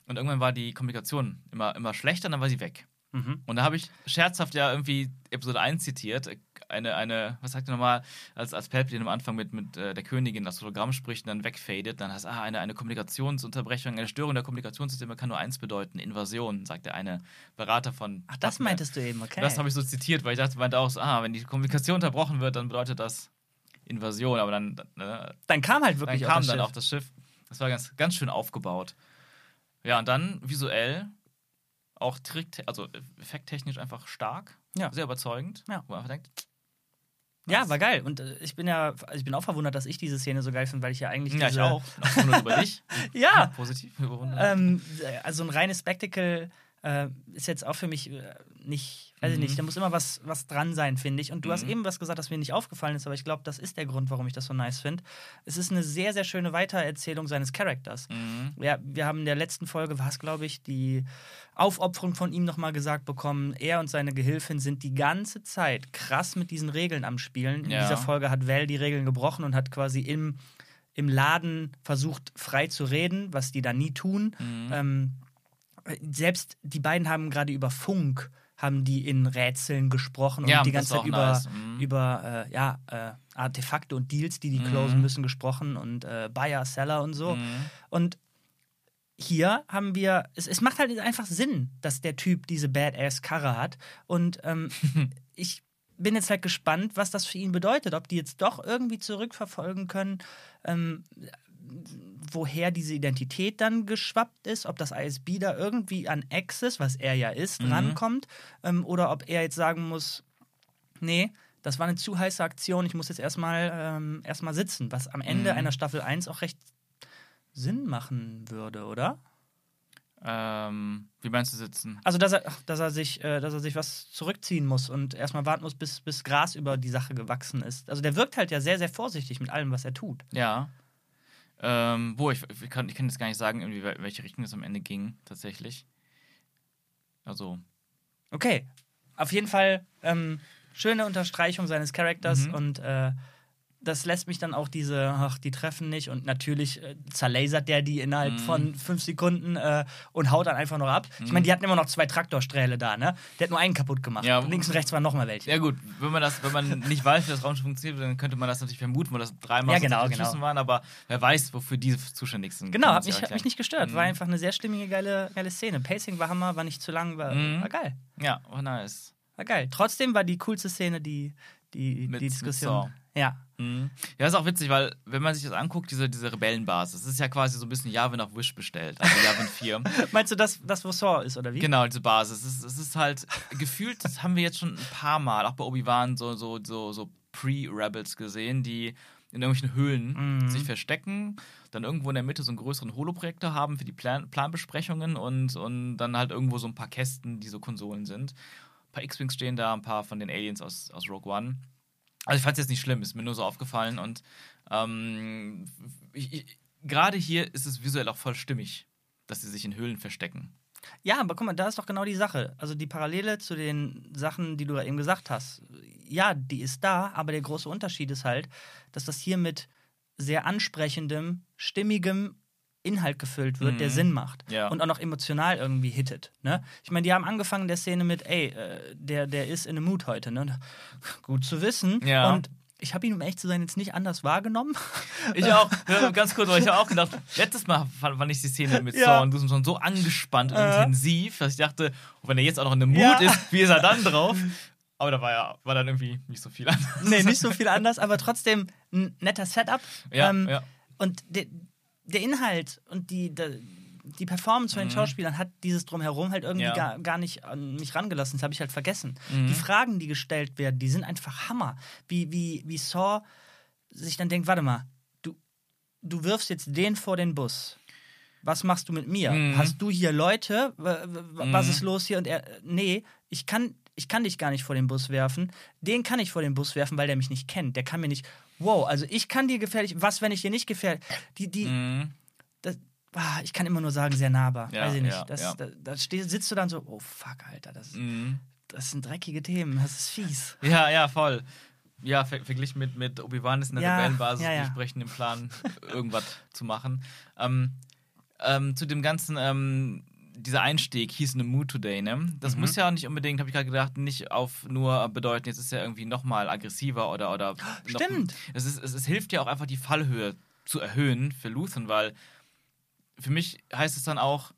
Und irgendwann war die Kommunikation immer, immer schlechter und dann war sie weg. Mhm. Und da habe ich scherzhaft ja irgendwie Episode 1 zitiert. Eine, eine was sagt er nochmal, als, als Palpatine am Anfang mit, mit äh, der Königin das Hologramm spricht und dann wegfadet, dann heißt ah, eine, eine Kommunikationsunterbrechung, eine Störung der Kommunikationssysteme kann nur eins bedeuten, Invasion, sagt der eine Berater von. Ach, das Padme. meintest du eben, okay. Das habe ich so zitiert, weil ich dachte, meinte auch so, ah, wenn die Kommunikation unterbrochen wird, dann bedeutet das Invasion, aber dann, ne, dann kam halt dann wirklich kam auch das dann Schiff. auch das Schiff. Das war ganz, ganz schön aufgebaut. Ja, und dann visuell auch Trick, also effekttechnisch einfach stark, Ja. sehr überzeugend. Ja. Wo man einfach denkt, Ja, war geil. Und äh, ich bin ja, also ich bin auch verwundert, dass ich diese Szene so geil finde, weil ich ja eigentlich ja, ich auch. Noch über dich. Ja. Positiv überwundert. Ähm, also ein reines Spectacle äh, ist jetzt auch für mich äh, nicht, weiß ich Mhm. nicht, da muss immer was, was dran sein, finde ich. Und du hast Mhm. eben was gesagt, das mir nicht aufgefallen ist, aber ich glaube, das ist der Grund, warum ich das so nice finde. Es ist eine sehr, sehr schöne Weitererzählung seines Charakters. Mhm. Ja, wir haben in der letzten Folge, war es glaube ich, die Aufopferung von ihm nochmal gesagt bekommen. Er und seine Gehilfin sind die ganze Zeit krass mit diesen Regeln am Spielen. In Ja. dieser Folge hat Val die Regeln gebrochen und hat quasi im, im Laden versucht, frei zu reden, was die da nie tun. Mhm. Ähm, selbst die beiden haben gerade über Funk haben die in Rätseln gesprochen und Ja, die das ganze Zeit über, nice. Mhm. über äh, ja, äh, Artefakte und Deals, die die Mhm. closen müssen, gesprochen und äh, Buyer, Seller und so. Mhm. Und hier haben wir, es, es macht halt einfach Sinn, dass der Typ diese Badass-Karre hat. Und ähm, ich bin jetzt halt gespannt, was das für ihn bedeutet. Ob die jetzt doch irgendwie zurückverfolgen können, ähm, woher diese Identität dann geschwappt ist, ob das ISB da irgendwie an Access, was er ja ist, Mhm. rankommt. Ähm, oder ob er jetzt sagen muss, nee, das war eine zu heiße Aktion, ich muss jetzt erstmal ähm, erstmal sitzen, was am Ende Mhm. einer Staffel 1 auch recht Sinn machen würde, oder? Ähm, wie meinst du sitzen? Also, dass er, dass er sich, äh, dass er sich was zurückziehen muss und erstmal warten muss, bis, bis Gras über die Sache gewachsen ist. Also der wirkt halt ja sehr, sehr vorsichtig mit allem, was er tut. Ja. Ähm, wo, ich, ich, kann, ich kann jetzt gar nicht sagen, in welche Richtung es am Ende ging, tatsächlich. Also, Okay. Auf jeden Fall ähm, schöne Unterstreichung seines Charakters Mhm. und äh, das lässt mich dann auch diese, ach, die treffen nicht und natürlich äh, zerlasert der die innerhalb Mhm. von fünf Sekunden äh, und haut dann einfach noch ab. Ich meine, die hatten immer noch zwei Traktorsträhle da, ne? Der hat nur einen kaputt gemacht. Ja. Links und rechts waren nochmal welche. Ja gut, wenn man das, wenn man nicht weiß, wie das Raumschiff funktioniert, dann könnte man das natürlich vermuten, weil das dreimal Ja, genau, so genau. Waren, aber wer weiß, wofür die zuständig sind. Genau, hat mich, hat mich nicht gestört. War Mhm. einfach eine sehr stimmige, geile, geile Szene. Pacing war Hammer, war nicht zu lang, war, Mhm. war geil. Ja, oh nice. War geil. Trotzdem war die coolste Szene die, die, Mit- die mit Diskussion. Saw. Ja. Mhm. Ja, ist auch witzig, weil wenn man sich das anguckt, diese, diese Rebellenbasis, das ist ja quasi so ein bisschen Yavin auf Wish bestellt, also Yavin 4. Meinst du das, das wo Saw ist, oder wie? Genau, diese Basis. Es ist, es ist halt gefühlt, das haben wir jetzt schon ein paar Mal, auch bei Obi-Wan, so, so, so, so Pre-Rebels gesehen, die in irgendwelchen Höhlen Mhm. sich verstecken, dann irgendwo in der Mitte so einen größeren Holoprojektor haben für die Plan Planbesprechungen und, und dann halt irgendwo so ein paar Kästen, die so Konsolen sind. Ein paar X-Wings stehen da, ein paar von den Aliens aus, aus Rogue One. Also ich fand es jetzt nicht schlimm, ist mir nur so aufgefallen und ähm, gerade hier ist es visuell auch voll stimmig, dass sie sich in Höhlen verstecken. Ja, aber guck mal, da ist doch genau die Sache. Also die Parallele zu den Sachen, die du eben gesagt hast. Ja, die ist da, aber der große Unterschied ist halt, dass das hier mit sehr ansprechendem, stimmigem Inhalt gefüllt wird, der Mhm. Sinn macht Ja. und auch noch emotional irgendwie hittet. Ne? Ich meine, die haben angefangen der Szene mit, ey, äh, der, der ist in a Mood heute. Ne? Gut zu wissen. Ja. Und ich habe ihn, um echt zu sein, jetzt nicht anders wahrgenommen. Ich auch, ganz kurz, weil ich habe auch gedacht, letztes Mal fand, ich die Szene mit Ja. Saw und du schon so angespannt und Äh. intensiv, dass ich dachte, wenn er jetzt auch noch in einem Mut Ja. ist, wie ist er dann drauf? Aber da war ja war dann irgendwie nicht so viel anders. nee, nicht so viel anders, aber trotzdem ein netter Setup. Ja, Ähm, ja. Und der, der Inhalt und die, der, die Performance von den Schauspielern hat dieses Drumherum halt irgendwie Mhm. Ja. gar, gar nicht an mich rangelassen. Das habe ich halt vergessen. Mhm. Die Fragen, die gestellt werden, die sind einfach Hammer. Wie, wie, wie Saw sich dann denkt, warte mal, du, du wirfst jetzt den vor den Bus. Was machst du mit mir? Mhm. Hast du hier Leute? Was Mhm. ist los hier? Und er, nee, ich kann, ich kann dich gar nicht vor den Bus werfen. Den kann ich vor den Bus werfen, weil der mich nicht kennt. Der kann mir nicht, wow, also ich kann dir gefährlich, was, wenn ich dir nicht gefährlich, die, die, Mhm. das, ah, ich kann immer nur sagen, sehr nahbar. Ja, Weiß ich nicht. ja, das, ja. Da, da sitzt du dann so, oh fuck, Alter, das, Mhm. das sind dreckige Themen, das ist fies. Ja, ja, voll. Ja, ver verglichen mit, mit Obi-Wan ist in der Ja, Rebellenbasis, ja, ja. die sprechen im Plan, irgendwas zu machen. Ähm, ähm, zu dem ganzen, ähm, dieser Einstieg, hieß in the mood today, ne? Das Mhm. muss ja auch nicht unbedingt, habe ich gerade gedacht, nicht auf nur bedeuten, jetzt ist er irgendwie nochmal aggressiver oder. oder noch- Stimmt. es, ist, es, es hilft ja auch einfach, die Fallhöhe zu erhöhen für Luthen, weil für mich heißt es dann auch,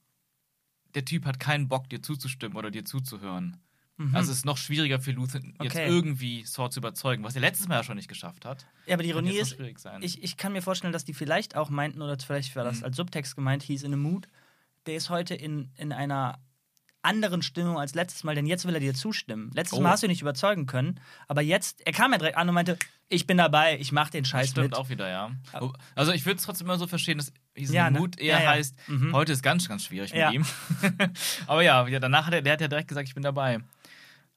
der Typ hat keinen Bock, dir zuzustimmen oder dir zuzuhören. Mhm. Also es ist noch schwieriger für Luthen, jetzt Okay. irgendwie Saw zu überzeugen, was er letztes Mal ja schon nicht geschafft hat. ja, aber die Ironie jetzt noch ist, ich, ich kann mir vorstellen, dass die vielleicht auch meinten, oder vielleicht war das Mhm. als Subtext gemeint, hieß in a mood, der ist heute in, in einer anderen Stimmung als letztes Mal, denn jetzt will er dir zustimmen. Letztes Oh. Mal hast du ihn nicht überzeugen können, aber jetzt, er kam ja direkt an und meinte, ich bin dabei, ich mach den das Scheiß stimmt mit. auch wieder, ja. Also ich würde es trotzdem immer so verstehen, dass diesen Ja, ne? Mut eher Ja, ja. heißt, Mhm. heute ist ganz, ganz schwierig mit ihm. Aber ja, danach hat er, der hat ja direkt gesagt, ich bin dabei.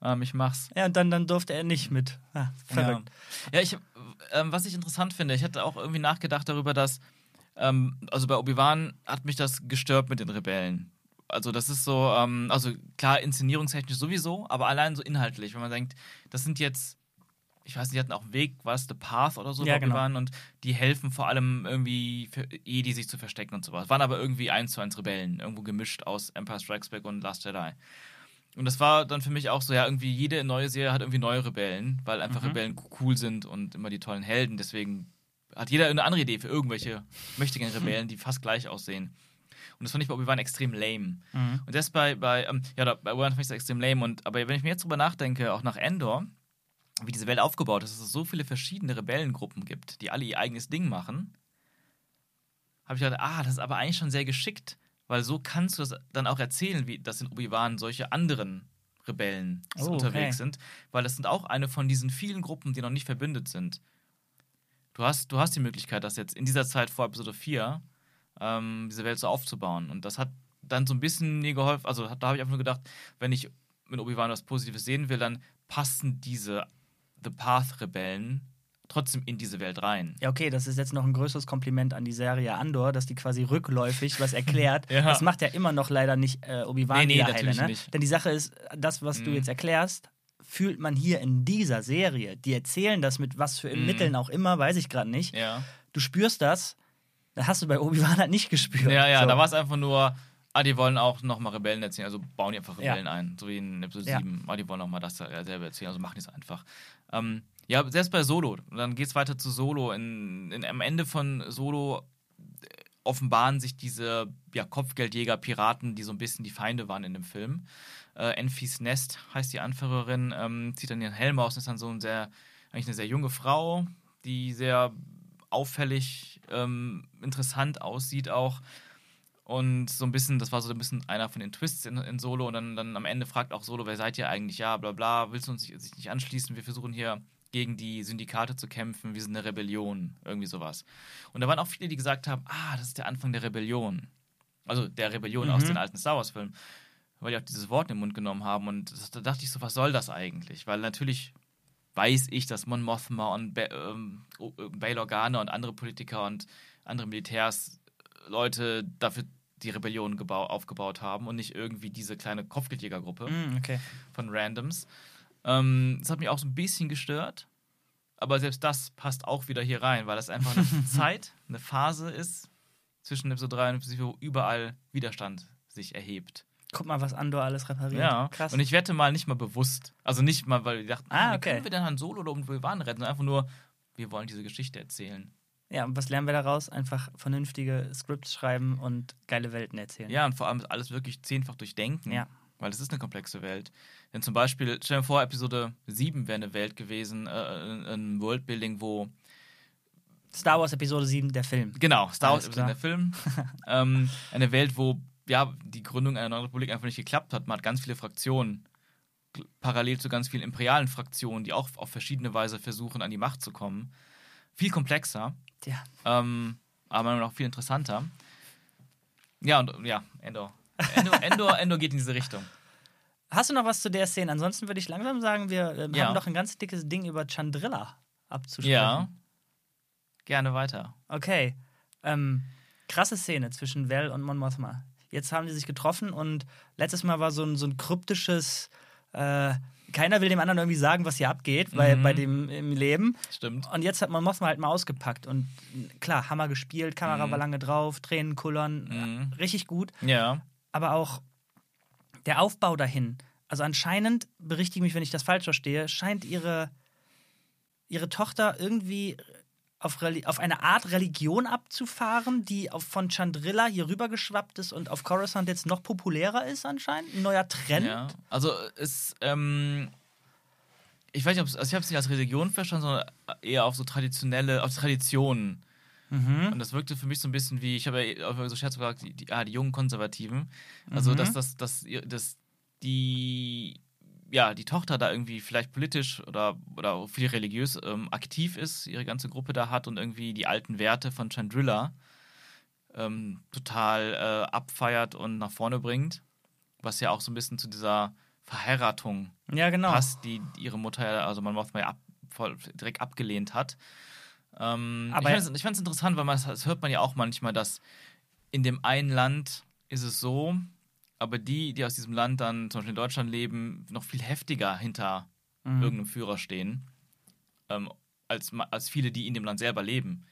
Ähm, ich mach's. Ja, und dann, dann durfte er nicht mit. Ah, verrückt. Ja, ja ich, ähm, was ich interessant finde, ich hatte auch irgendwie nachgedacht darüber, dass, ähm, also bei Obi-Wan hat mich das gestört mit den Rebellen. Also das ist so, ähm, also klar, inszenierungstechnisch sowieso, aber allein so inhaltlich, wenn man denkt, das sind jetzt, ich weiß nicht, die hatten auch Weg, war es The Path oder so, Ja, genau. Obi-Wan und die helfen vor allem irgendwie für Jedi sich zu verstecken und sowas. Waren aber irgendwie eins zu eins Rebellen, irgendwo gemischt aus Empire Strikes Back und Last Jedi. Und das war dann für mich auch so, ja, irgendwie jede neue Serie hat irgendwie neue Rebellen, weil einfach Mhm. Rebellen cool sind und immer die tollen Helden. Deswegen hat jeder eine andere Idee für irgendwelche mächtigen Rebellen, die fast gleich aussehen. Und das fand ich bei Obi-Wan extrem lame. Mhm. Und das bei, bei, ähm, ja, da- bei Obi-Wan fand ich das extrem lame. Und, aber wenn ich mir jetzt drüber nachdenke, auch nach Endor, wie diese Welt aufgebaut ist, dass es so viele verschiedene Rebellengruppen gibt, die alle ihr eigenes Ding machen, habe ich gedacht, ah, das ist aber eigentlich schon sehr geschickt, weil so kannst du es dann auch erzählen, wie das in Obi-Wan solche anderen Rebellen Oh, okay. unterwegs sind, weil das sind auch eine von diesen vielen Gruppen, die noch nicht verbündet sind. Du hast, du hast die Möglichkeit, das jetzt in dieser Zeit vor Episode 4 ähm, diese Welt so aufzubauen. Und das hat dann so ein bisschen mir geholfen. Also da habe ich einfach nur gedacht, wenn ich mit Obi-Wan was Positives sehen will, dann passen diese The Path-Rebellen trotzdem in diese Welt rein. Ja, okay, das ist jetzt noch ein größeres Kompliment an die Serie Andor, dass die quasi rückläufig was erklärt. Ja. Das macht ja immer noch leider nicht äh, Obi-Wan Nee, nee, wieder heile, ne? nicht. Denn die Sache ist, das, was du Mhm. jetzt erklärst, fühlt man hier in dieser Serie. Die erzählen das mit was für Mhm. Mitteln auch immer, weiß ich gerade nicht. Ja. Du spürst das, das hast du bei Obi-Wan halt nicht gespürt. Ja, ja, So. da war es einfach nur, ah, die wollen auch nochmal Rebellen erzählen, also bauen die einfach Ja. Rebellen ein, so wie in Episode Ja. 7. Ah, die wollen nochmal das da selber erzählen, also machen die es einfach. Ähm, ja, selbst bei Solo, und dann geht es weiter zu Solo. In, in, am Ende von Solo äh, offenbaren sich diese ja, Kopfgeldjäger, Piraten, die so ein bisschen die Feinde waren in dem Film. Äh, Enfys Nest heißt die Anführerin, ähm, zieht dann ihren Helm aus und ist dann so ein sehr, eigentlich eine sehr junge Frau, die sehr auffällig, ähm, interessant aussieht auch. Und so ein bisschen, das war so ein bisschen einer von den Twists in, in Solo. Und dann, dann am Ende fragt auch Solo, wer seid ihr eigentlich? Ja, bla bla, willst du uns nicht, sich nicht anschließen? Wir versuchen hier gegen die Syndikate zu kämpfen. Wir sind eine Rebellion. Irgendwie sowas. Und da waren auch viele, die gesagt haben, ah, das ist der Anfang der Rebellion. Also der Rebellion aus Mhm. den alten Star Wars-Filmen. Weil die auch dieses Wort in den Mund genommen haben. Und das, da dachte ich so, was soll das eigentlich? Weil natürlich weiß ich, dass Mon Mothma und Ba- ähm, äh, Bail Organa und andere Politiker und andere Militärs äh, Leute dafür die Rebellion gebau aufgebaut haben und nicht irgendwie diese kleine Kopfgeldjägergruppe Mm, okay. von Randoms. Ähm, das hat mich auch so ein bisschen gestört. Aber selbst das passt auch wieder hier rein, weil das einfach eine Zeit, eine Phase ist zwischen Episode 3 und Episode 4, wo überall Widerstand sich erhebt. Guck mal, was Andor alles repariert. Ja, krass. und ich wette mal nicht mal bewusst. Also nicht mal, weil wir dachten, Ah, ah, okay. können wir denn Han Solo oder waren retten? Sondern einfach nur, wir wollen diese Geschichte erzählen. ja, und was lernen wir daraus? Einfach vernünftige Scripts schreiben und geile Welten erzählen. Ja, und vor allem alles wirklich zehnfach durchdenken. Ja. Weil es ist eine komplexe Welt. Denn zum Beispiel, stell dir vor, Episode 7 wäre eine Welt gewesen, äh, ein- ein Worldbuilding, wo Star Wars Episode 7, der Film. Genau, Star Wars in der Film. ähm, eine Welt, wo ja, die Gründung einer neuen Republik einfach nicht geklappt hat. Man hat ganz viele Fraktionen, parallel zu ganz vielen imperialen Fraktionen, die auch auf verschiedene Weise versuchen, an die Macht zu kommen. Viel komplexer, Ja. ähm, aber noch viel interessanter. Ja, und ja, Endor. Endor, Endor, Endor geht in diese Richtung. Hast du noch was zu der Szene? Ansonsten würde ich langsam sagen, wir ähm, Ja. haben doch ein ganz dickes Ding über Chandrilla abzusprechen. Ja. Gerne weiter. Okay. Ähm, krasse Szene zwischen Val und Mon Mothma. Jetzt haben die sich getroffen und letztes Mal war so ein, so ein kryptisches. Äh, keiner will dem anderen irgendwie sagen, was hier abgeht, bei, Mhm. bei dem im Leben. Stimmt. Und jetzt hat Mon Mothma halt mal ausgepackt. Und klar, Hammer gespielt, Kamera Mhm. war lange drauf, Tränen kullern. Mhm. Richtig gut. Ja. aber auch der Aufbau dahin. Also anscheinend, berichtige mich, wenn ich das falsch verstehe, scheint ihre, ihre Tochter irgendwie auf, Reli- auf eine Art Religion abzufahren, die auf, von Chandrilla hier rübergeschwappt ist und auf Coruscant jetzt noch populärer ist anscheinend. Ein neuer Trend. Ja, also es, ähm, ich weiß nicht, also ich habe es nicht als Religion verstanden, sondern eher auf so traditionelle, auf Traditionen. Mhm. Und das wirkte für mich so ein bisschen wie, ich habe ja auch so Scherz gesagt, die, die, ah, die jungen Konservativen. Also, Mhm. dass, dass, dass, dass die, ja, die Tochter da irgendwie vielleicht politisch oder, oder auch viel religiös ähm, aktiv ist, ihre ganze Gruppe da hat und irgendwie die alten Werte von Chandrilla ähm, total äh, abfeiert und nach vorne bringt. Was ja auch so ein bisschen zu dieser Verheiratung Ja, genau. passt, die ihre Mutter, ja- also man Mothma ja ab, voll, direkt abgelehnt hat. Ähm, Aber- ich fand es interessant, weil man, das- das hört man ja auch manchmal, dass in dem einen Land ist es so, aber die, die aus diesem Land dann zum Beispiel in Deutschland leben, noch viel heftiger hinter Mhm. irgendeinem Führer stehen, ähm, als, als viele, die in dem Land selber leben.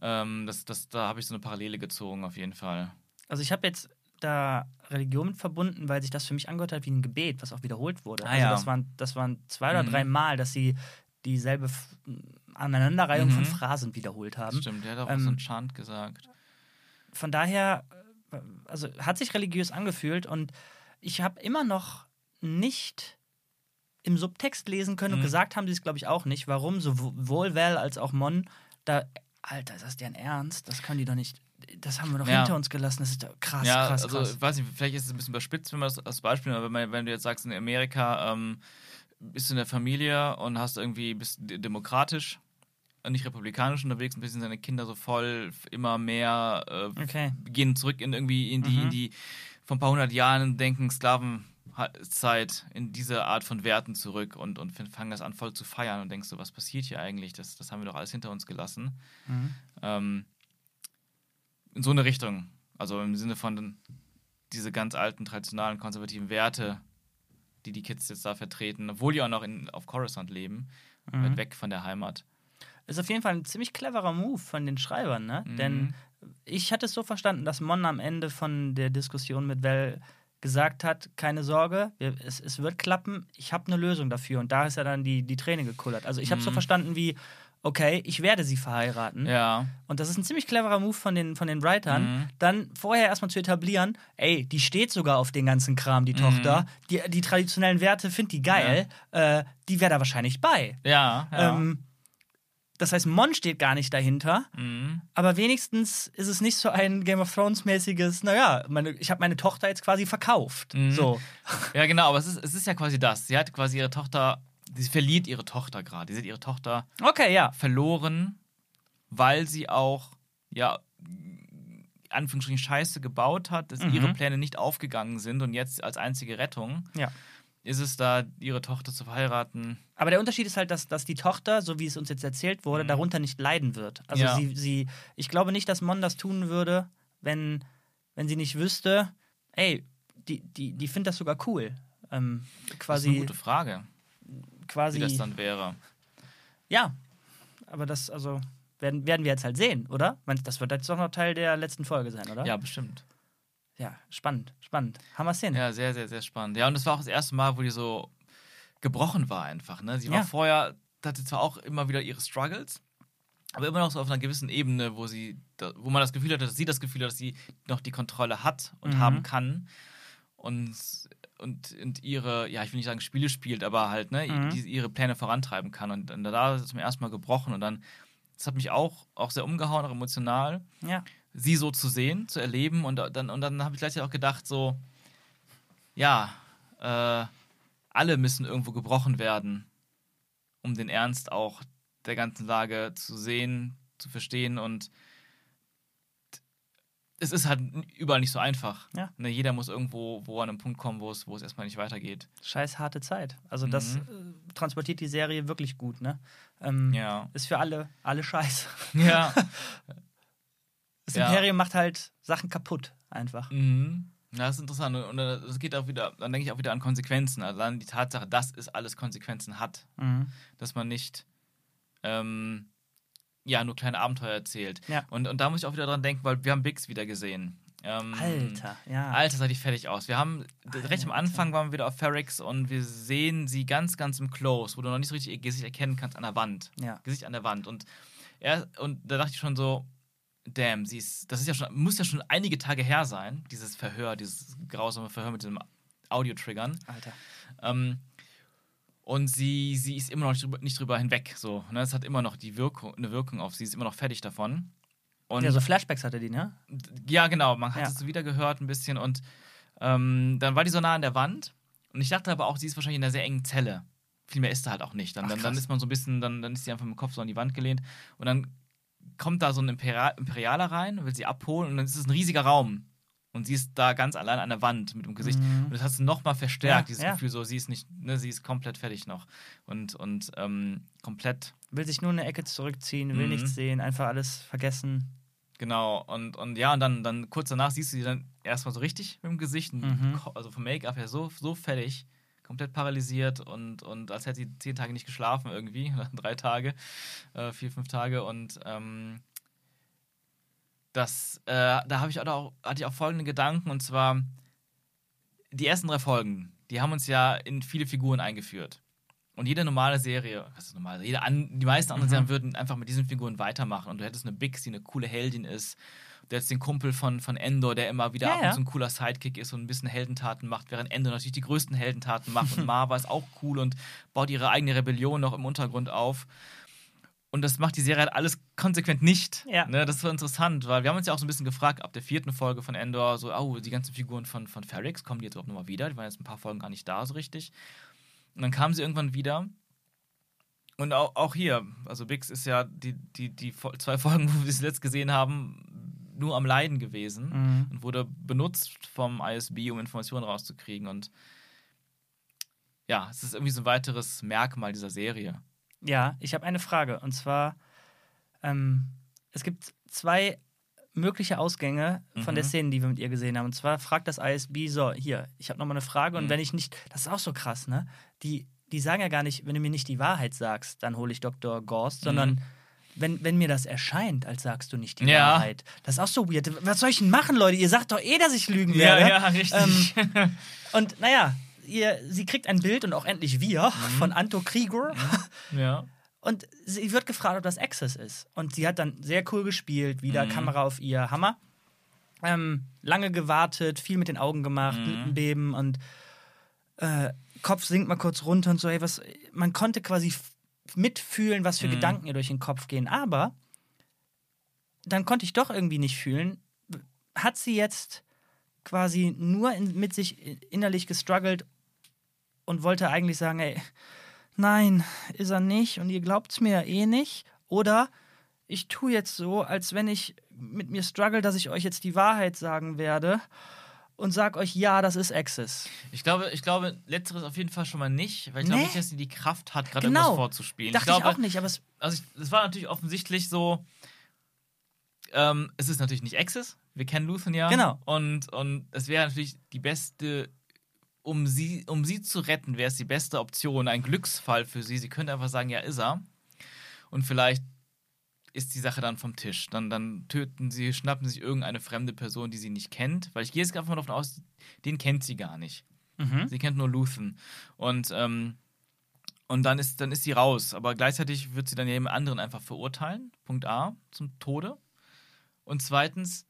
Ähm, das, das, da habe ich so eine Parallele gezogen, auf jeden Fall. Also ich habe jetzt da Religion mit verbunden, weil sich das für mich angehört hat wie ein Gebet, was auch wiederholt wurde. Ah, also ja. das waren, das waren zwei oder Mhm. drei Mal, dass sie dieselbe Aneinanderreihung von Mhm. Phrasen wiederholt haben. Stimmt, der hat auch Ähm, so einen Chant gesagt. Von daher, also hat sich religiös angefühlt und ich habe immer noch nicht im Subtext lesen können und Mhm. gesagt haben sie es, glaube ich, auch nicht, warum sowohl Val als auch Mon da, Alter, ist das deren Ernst? Das können die doch nicht, das haben wir doch Ja. hinter uns gelassen, das ist doch krass, ja, krass, also krass. ich weiß nicht, vielleicht ist es ein bisschen überspitzt, wenn man das als Beispiel, aber wenn, man, wenn du jetzt sagst, in Amerika ähm, bist du in der Familie und hast irgendwie bist demokratisch und nicht republikanisch unterwegs und bist deine Kinder so voll immer mehr äh, Okay. gehen zurück in irgendwie in die, Mhm. in die vor ein paar hundert Jahren denken Sklaven Zeit in diese Art von Werten zurück und, und fangen das an voll zu feiern und denkst so, was passiert hier eigentlich? Das, das haben wir doch alles hinter uns gelassen. Mhm. Ähm, in so eine Richtung. Also im Sinne von diese ganz alten, traditionalen, konservativen Werte, die die Kids jetzt da vertreten, obwohl die auch noch in, auf Coruscant leben, Mhm. weit weg von der Heimat. Ist auf jeden Fall ein ziemlich cleverer Move von den Schreibern, ne? Mhm. Denn ich hatte es so verstanden, dass Mon am Ende von der Diskussion mit Vel gesagt hat, keine Sorge, es, es wird klappen, ich habe eine Lösung dafür. Und da ist ja dann die, die Träne gekullert. Also ich habe so Mhm. verstanden wie, okay, ich werde sie verheiraten. Ja. Und das ist ein ziemlich cleverer Move von den, von den Writern, Mhm. dann vorher erstmal zu etablieren, ey, die steht sogar auf den ganzen Kram, die Mhm. Tochter. Die, die traditionellen Werte findet die geil. Äh, die wäre da wahrscheinlich bei. Ja. ja. Ähm, das heißt, Mon steht gar nicht dahinter, mhm. aber wenigstens ist es nicht so ein Game of Thrones-mäßiges, naja, meine, ich habe meine Tochter jetzt quasi verkauft. Mhm. So. Ja, genau, aber es ist, es ist ja quasi das. Sie hat quasi ihre Tochter, sie verliert ihre Tochter gerade. Sie hat ihre Tochter Okay, ja. verloren, weil sie auch, ja, Anführungsstrichen Scheiße gebaut hat, dass Mhm. ihre Pläne nicht aufgegangen sind und jetzt als einzige Rettung Ja. Ist es da, ihre Tochter zu verheiraten. Aber der Unterschied ist halt, dass, dass die Tochter, so wie es uns jetzt erzählt wurde, Mhm. darunter nicht leiden wird. Also Ja. sie, sie, ich glaube nicht, dass Mon das tun würde, wenn, wenn sie nicht wüsste, ey, die, die, die findet das sogar cool. Ähm, Das ist eine quasi, gute Frage, quasi. wie das dann wäre. Ja. Aber das, also, werden, werden wir jetzt halt sehen, oder? Das wird jetzt doch noch Teil der letzten Folge sein, oder? Ja, bestimmt. Ja, spannend, spannend. Es hin. Ja, sehr, sehr, sehr spannend. Ja, und das war auch das erste Mal, wo die so gebrochen war einfach. Ne? Sie war Ja. vorher, hatte zwar auch immer wieder ihre Struggles, aber immer noch so auf einer gewissen Ebene, wo sie, wo man das Gefühl hatte, dass sie das Gefühl hat, dass sie noch die Kontrolle hat und Mhm. haben kann. Und, und, und ihre, ja, ich will nicht sagen Spiele spielt, aber halt, ne, Mhm. die, ihre Pläne vorantreiben kann. Und, und da ist es zum ersten Mal gebrochen. Und dann, das hat mich auch, auch sehr umgehauen, auch emotional Ja. sie so zu sehen, zu erleben. Und dann, und dann habe ich gleichzeitig auch gedacht, so, ja, äh, alle müssen irgendwo gebrochen werden, um den Ernst auch der ganzen Lage zu sehen, zu verstehen. Und es ist halt überall nicht so einfach. Ja. Ne, jeder muss irgendwo wo an einem Punkt kommen, wo es, wo es erstmal nicht weitergeht. Scheiß harte Zeit. Also, das Mhm. äh, transportiert die Serie wirklich gut, ne? Ähm, Ja. Ist für alle, alle scheiße. Ja. Das Ja. Imperium macht halt Sachen kaputt, einfach. Mhm. Ja, das ist interessant. Und es geht auch wieder, dann denke ich auch wieder an Konsequenzen. Also dann die Tatsache, dass es alles Konsequenzen hat. Mhm. Dass man nicht ähm, ja, nur kleine Abenteuer erzählt. Ja. Und, und da muss ich auch wieder dran denken, weil wir haben Bix wieder gesehen. Ähm, Alter, ja. Alter, sah die fertig aus. Wir haben, recht am Alter. Anfang waren wir wieder auf Ferrix und wir sehen sie ganz, ganz im Close, wo du noch nicht so richtig ihr Gesicht erkennen kannst an der Wand. Ja. Gesicht an der Wand. Und, er, und da dachte ich schon so, damn, sie ist, das ist ja schon, muss ja schon einige Tage her sein, dieses Verhör, dieses grausame Verhör mit dem Audio-Triggern. Alter. Ähm, und sie, sie ist immer noch nicht drüber, nicht drüber hinweg. So, ne? Es hat immer noch die Wirkung, eine Wirkung auf sie, ist immer noch fertig davon. Und Ja, so Flashbacks hatte die, ne? ja, genau, man hat Ja. es so wieder gehört ein bisschen und ähm, dann war die so nah an der Wand und ich dachte aber auch, sie ist wahrscheinlich in einer sehr engen Zelle. Viel mehr ist da halt auch nicht. Dann, Ach, dann, ist man so ein bisschen, dann, dann ist sie einfach mit dem Kopf so an die Wand gelehnt und dann kommt da so ein Imperial, Imperialer rein und will sie abholen und dann ist es ein riesiger Raum. Und sie ist da ganz allein an der Wand mit dem Gesicht. Mhm. Und das hast du nochmal verstärkt, Ja, dieses ja. Gefühl, so, sie ist nicht, ne, sie ist komplett fertig noch. Und, und ähm, komplett Will sich nur in eine Ecke zurückziehen, will Mhm. nichts sehen, einfach alles vergessen. Genau, und, und ja, und dann, dann kurz danach siehst du sie dann erstmal so richtig mit dem Gesicht, Mhm. Also vom Make-up her so, so fertig, komplett paralysiert und, und als hätte sie zehn Tage nicht geschlafen irgendwie, drei Tage, äh, vier, fünf Tage und ähm, das, äh, da habe ich auch, hatte ich auch folgende Gedanken und zwar die ersten drei Folgen, die haben uns ja in viele Figuren eingeführt. Und jede normale Serie, was ist normal, jede an, die meisten anderen Mhm. Serien würden einfach mit diesen Figuren weitermachen. Und du hättest eine Bix, die eine coole Heldin ist. Du hättest den Kumpel von, von Endor, der immer wieder Ja, ab ja. und zu ein cooler Sidekick ist und ein bisschen Heldentaten macht, während Endor natürlich die größten Heldentaten macht. Und Marva ist auch cool und baut ihre eigene Rebellion noch im Untergrund auf. Und das macht die Serie halt alles konsequent nicht. Ja. Ne, das war interessant, weil wir haben uns ja auch so ein bisschen gefragt, ab der vierten Folge von Endor, so, oh, die ganzen Figuren von, von Ferrix, kommen die jetzt auch nochmal wieder? Die waren jetzt ein paar Folgen gar nicht da so richtig. Und dann kamen sie irgendwann wieder. Und auch, auch hier, also Bix ist ja die, die, die zwei Folgen, wo wir es letzt gesehen haben, nur am Leiden gewesen Mhm. und wurde benutzt vom ISB, um Informationen rauszukriegen. Und ja, es ist irgendwie so ein weiteres Merkmal dieser Serie. Ja, ich habe eine Frage. Und zwar, ähm, es gibt zwei mögliche Ausgänge von Mhm. der Szene, die wir mit ihr gesehen haben. Und zwar fragt das ISB so, hier, ich habe nochmal eine Frage und Mhm. wenn ich nicht, das ist auch so krass, ne? Die, die sagen ja gar nicht, wenn du mir nicht die Wahrheit sagst, dann hole ich Dr. Gorst, sondern wenn, wenn mir das erscheint, als sagst du nicht die Mhm. Ja. Wahrheit. Das ist auch so weird. Was soll ich denn machen, Leute? Ihr sagt doch eh, dass ich lügen werde. richtig. Und naja, ihr, sie kriegt ein Bild und auch endlich wir Mhm. von Anto Krieger. ja. Und sie wird gefragt, ob das Access ist. Und sie hat dann sehr cool gespielt, wieder Mhm. Kamera auf ihr Hammer. Ähm, lange gewartet, viel mit den Augen gemacht, Mhm. Lippenbeben und äh, Kopf sinkt mal kurz runter und so. Ey, was, man konnte quasi mitfühlen, was für Mhm. Gedanken ihr durch den Kopf gehen. Aber dann konnte ich doch irgendwie nicht fühlen. Hat sie jetzt quasi nur in, mit sich innerlich gestruggelt und wollte eigentlich sagen, ey, nein, ist er nicht und ihr glaubt's mir ja eh nicht. Oder ich tue jetzt so, als wenn ich mit mir struggle, dass ich euch jetzt die Wahrheit sagen werde und sag euch, ja, das ist Access. Ich glaube, ich glaube, letzteres auf jeden Fall schon mal nicht, weil ich Nee. glaube nicht, dass sie die Kraft hat, gerade Genau. irgendwas vorzuspielen. Dachte ich ich, glaube, auch nicht, aber es, also ich, es war natürlich offensichtlich so, ähm, es ist natürlich nicht Access, wir kennen Luthen ja. Genau. Und, und es wäre natürlich die beste, um sie, um sie zu retten, wäre es die beste Option, ein Glücksfall für sie. Sie könnte einfach sagen, ja, ist er. Und vielleicht ist die Sache dann vom Tisch. Dann, dann töten sie, schnappen sich irgendeine fremde Person, die sie nicht kennt. Weil ich gehe jetzt einfach mal davon aus, den kennt sie gar nicht. mhm. Sie kennt nur Luthen. Und, ähm, und dann, ist, dann ist sie raus. Aber gleichzeitig wird sie dann jemand anderen einfach verurteilen. Punkt A, zum Tode. Und zweitens,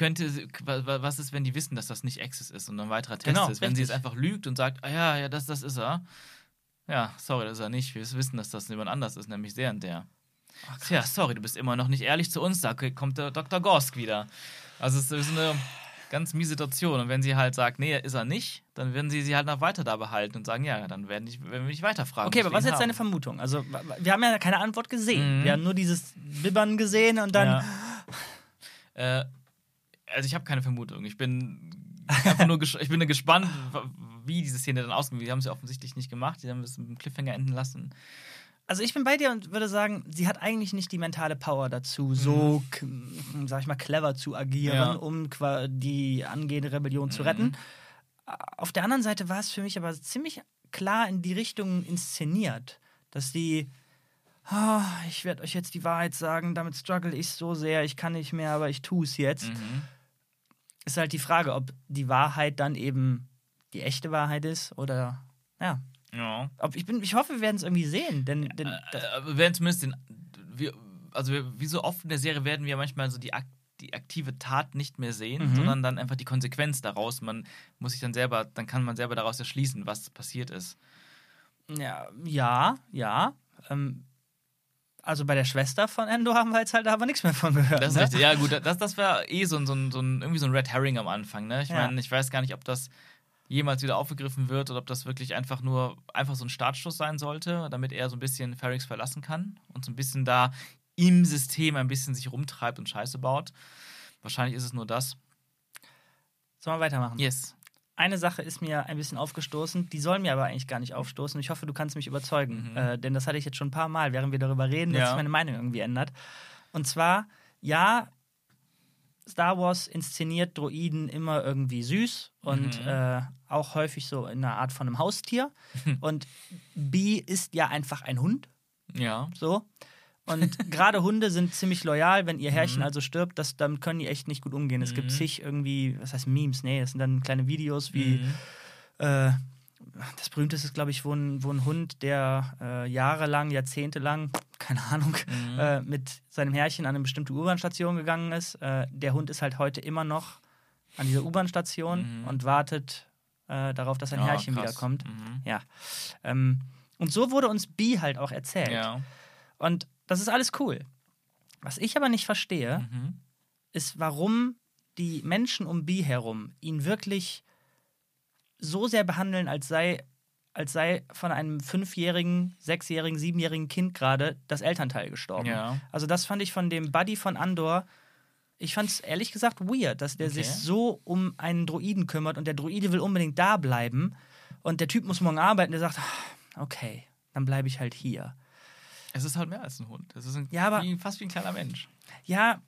könnte, was ist, wenn die wissen, dass das nicht Access ist und ein weiterer Test Genau, ist? Wenn sie jetzt richtig. einfach lügt und sagt, ah ja, ja, das, das ist er. Ja, sorry, das ist er nicht. Wir wissen, dass das jemand anders ist, nämlich der und der. Tja, sorry, du bist immer noch nicht ehrlich zu uns. Da kommt der Dr. Gorsk wieder. Also es ist eine ganz miese Situation. Und wenn sie halt sagt, nee, ist er nicht, dann werden sie sie halt noch weiter da behalten und sagen, ja, dann werden, die, werden wir dich weiterfragen. Okay, aber was ist jetzt deine deine Vermutung? Also, wir haben ja keine Antwort gesehen. Mhm. Wir haben nur dieses Bibbern gesehen und dann. Ja. Äh, also ich habe keine Vermutung. Ich bin einfach nur ich bin gespannt, wie diese Szene dann ausgeht. Die haben sie offensichtlich nicht gemacht. Die haben es mit einem Cliffhanger enden lassen. Also ich bin bei dir und würde sagen, sie hat eigentlich nicht die mentale Power dazu, so, k- sag ich mal, clever zu agieren, Ja. um die angehende Rebellion zu Mhm. retten. Auf der anderen Seite war es für mich aber ziemlich klar in die Richtung inszeniert, dass die, "Ah, ich werde euch jetzt die Wahrheit sagen, damit struggle ich so sehr, ich kann nicht mehr, aber ich tue es jetzt. Mhm. Ist halt die Frage, ob die Wahrheit dann eben die echte Wahrheit ist oder, ja. Ja. Ob ich, bin, ich hoffe, wir werden es irgendwie sehen, denn, denn Äh, aber wir werden zumindest den. Wir, also, wir, wie so oft in der Serie werden wir manchmal so die, ak die aktive Tat nicht mehr sehen, Mhm. sondern dann einfach die Konsequenz daraus. Man muss sich dann selber, dann kann man selber daraus erschließen, was passiert ist. Ja, ja, ja. Ähm, also bei der Schwester von Endo haben wir jetzt halt aber nichts mehr von gehört. Das ist ne? richtig. Ja, gut, das, das war eh so ein, so, ein, so ein, irgendwie so ein Red Herring am Anfang. Ne? Ich Ja. meine, ich weiß gar nicht, ob das jemals wieder aufgegriffen wird oder ob das wirklich einfach nur einfach so ein Startschuss sein sollte, damit er so ein bisschen Ferrix verlassen kann und so ein bisschen da im System ein bisschen sich rumtreibt und Scheiße baut. Wahrscheinlich ist es nur das. Sollen wir weitermachen? Yes. Eine Sache ist mir ein bisschen aufgestoßen, die soll mir aber eigentlich gar nicht aufstoßen. Ich hoffe, du kannst mich überzeugen. Mhm. Äh, denn das hatte ich jetzt schon ein paar Mal, während wir darüber reden, dass Ja. sich meine Meinung irgendwie ändert. Und zwar, ja, Star Wars inszeniert Droiden immer irgendwie süß und Mhm. äh, auch häufig so in einer Art von einem Haustier. und B ist ja einfach ein Hund. Ja. So. Und gerade Hunde sind ziemlich loyal, wenn ihr Herrchen Mhm. also stirbt, das, damit können die echt nicht gut umgehen. Es gibt Mhm. zig irgendwie, was heißt Memes? Nee, das sind dann kleine Videos wie, Mhm. äh, das berühmteste ist, glaube ich, wo ein, wo ein Hund, der äh, jahrelang, jahrzehntelang, keine Ahnung, Mhm. äh, mit seinem Herrchen an eine bestimmte U-Bahn-Station gegangen ist. Äh, der Hund ist halt heute immer noch an dieser U-Bahn-Station Mhm. und wartet äh, darauf, dass sein Ja, Herrchen krass. wiederkommt. Mhm. Ja. Ähm, und so wurde uns B halt auch erzählt. Ja. Und das ist alles cool. Was ich aber nicht verstehe, Mhm. ist, warum die Menschen um B herum ihn wirklich so sehr behandeln, als sei, als sei von einem fünfjährigen, sechsjährigen, siebenjährigen Kind gerade das Elternteil gestorben. Ja. Also das fand ich von dem Buddy von Andor, ich fand es ehrlich gesagt weird, dass der Okay. sich so um einen Droiden kümmert und der Droide will unbedingt da bleiben. und der Typ muss morgen arbeiten, der sagt, "Ah, okay, dann bleibe ich halt hier. Es ist halt mehr als ein Hund. Es ist ein, Ja, aber- wie, fast wie ein kleiner Mensch. Ja,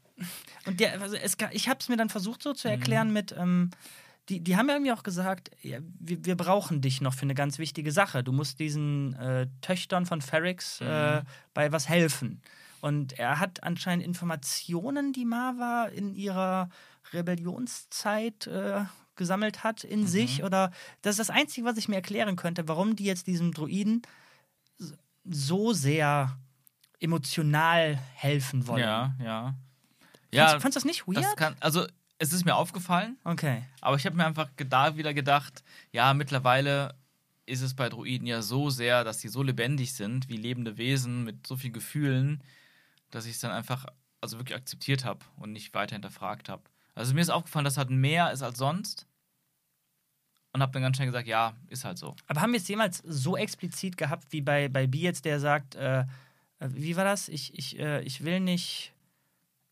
und der, also es, ich habe es mir dann versucht so zu erklären mit, ähm, die, die haben ja irgendwie auch gesagt, ja, wir, wir brauchen dich noch für eine ganz wichtige Sache. Du musst diesen äh, Töchtern von Ferrix äh, bei was helfen. Und er hat anscheinend Informationen, die Marva in ihrer Rebellionszeit äh, gesammelt hat, in sich. Oder das ist das Einzige, was ich mir erklären könnte, warum die jetzt diesem Druiden so sehr emotional helfen wollen. Ja, ja. Ja, fandst du das nicht weird? das kann, also es ist mir aufgefallen, okay. aber ich habe mir einfach da wieder gedacht, ja, mittlerweile ist es bei Druiden ja so sehr, dass sie so lebendig sind, wie lebende Wesen mit so vielen Gefühlen, dass ich es dann einfach also wirklich akzeptiert habe und nicht weiter hinterfragt habe. Also mir ist aufgefallen, dass halt mehr ist als sonst und habe dann ganz schnell gesagt, ja, ist halt so. Aber haben wir es jemals so explizit gehabt, wie bei, bei B jetzt, der sagt, äh, äh, wie war das? Ich, ich, äh, ich will nicht.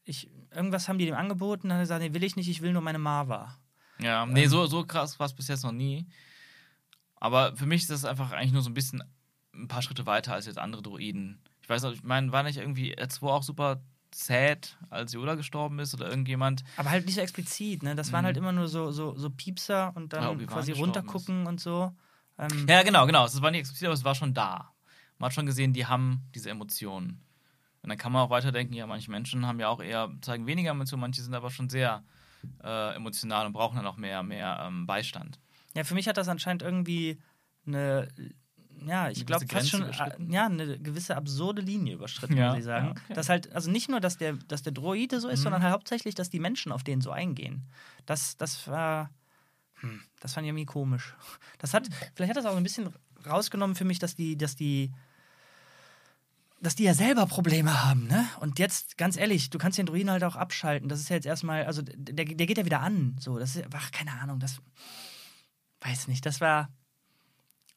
Ich, irgendwas haben die dem angeboten, dann hat er gesagt, nee, will ich nicht, ich will nur meine Marva. Ja, nee, so, so krass war es bis jetzt noch nie. Aber für mich ist das einfach eigentlich nur so ein bisschen ein paar Schritte weiter als jetzt andere Druiden. Ich weiß noch, ich meine, war nicht irgendwie R2 auch super sad, als Yoda gestorben ist oder irgendjemand? Aber halt nicht so explizit, ne? Das waren Mhm. halt immer nur so, so, so Piepser und dann Ja, quasi runtergucken und so. Ähm, Ja, genau, genau. Es war nicht explizit, aber es war schon da. Man hat schon gesehen, die haben diese Emotionen. Und dann kann man auch weiterdenken, ja, manche Menschen haben ja auch eher, zeigen weniger Emotionen, manche sind aber schon sehr äh, emotional und brauchen dann auch mehr, mehr ähm, Beistand. Ja, für mich hat das anscheinend irgendwie eine, ja, ich glaube fast schon, äh, ja, eine gewisse absurde Linie überschritten, Ja, muss ich sagen. ja, okay. Dass halt, also nicht nur, dass der, dass der Droide so ist, Mhm. sondern halt hauptsächlich, dass die Menschen auf den so eingehen. Das, das war, hm, das fand ich irgendwie komisch. Das hat, vielleicht hat das auch ein bisschen rausgenommen für mich, dass die, dass die, dass die ja selber Probleme haben, ne? Und jetzt, ganz ehrlich, du kannst den Druiden halt auch abschalten. Das ist ja jetzt erstmal, also der, der geht ja wieder an. So, das ist, ach, keine Ahnung, das weiß nicht, das war.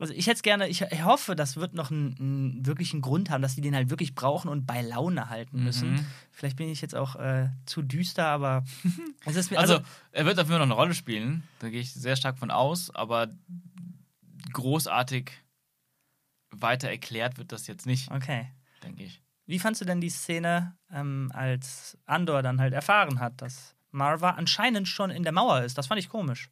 Also ich hätte gerne, ich hoffe, das wird noch einen, einen wirklichen Grund haben, dass die den halt wirklich brauchen und bei Laune halten müssen. Mhm. Vielleicht bin ich jetzt auch äh, zu düster, aber es ist mir, Also, also, er wird dafür noch eine Rolle spielen, da gehe ich sehr stark von aus, aber großartig weiter erklärt wird das jetzt nicht, okay. denke ich. Wie fandst du denn die Szene, ähm, als Andor dann halt erfahren hat, dass Marva anscheinend schon in der Mauer ist? Das fand ich komisch.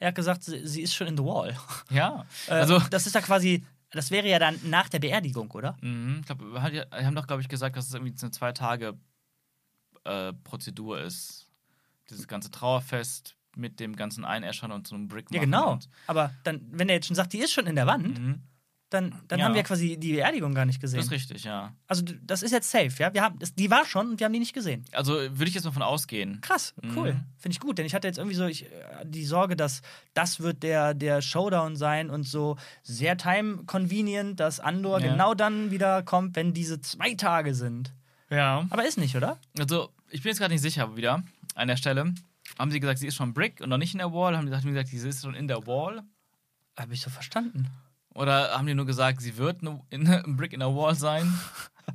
Er hat gesagt, sie, ist schon in the wall. Ja, Äh, also, das ist ja quasi, das wäre ja dann nach der Beerdigung, oder? mhm, ich glaube, wir haben doch, glaube ich, gesagt, dass es irgendwie eine zwei Tage äh, Prozedur ist. Dieses ganze Trauerfest mit dem ganzen Einäschern und so einem Brick Ja, genau. Aber dann, wenn er jetzt schon sagt, die ist schon in der Wand, Mhm. Dann, dann Ja. haben wir quasi die Beerdigung gar nicht Das gesehen. ist richtig, ja. Also das ist jetzt safe, ja. Wir haben, das, die war schon und wir haben die nicht gesehen. Also würde ich jetzt mal von ausgehen. Krass, cool. Mhm. Finde ich gut, denn ich hatte jetzt irgendwie so ich, äh, die Sorge, dass das wird der, der Showdown sein und so sehr time convenient, dass Andor Ja. genau dann wieder kommt, wenn diese zwei Tage sind. Ja. Aber ist nicht, oder? Also, ich bin jetzt gerade nicht sicher wieder an der Stelle. Haben sie gesagt, sie ist schon Brick und noch nicht in der Wall? Haben wie gesagt, sie ist schon in der Wall? Habe ich so verstanden. Oder haben die nur gesagt, sie wird eine, in, ein Brick in der Wall sein?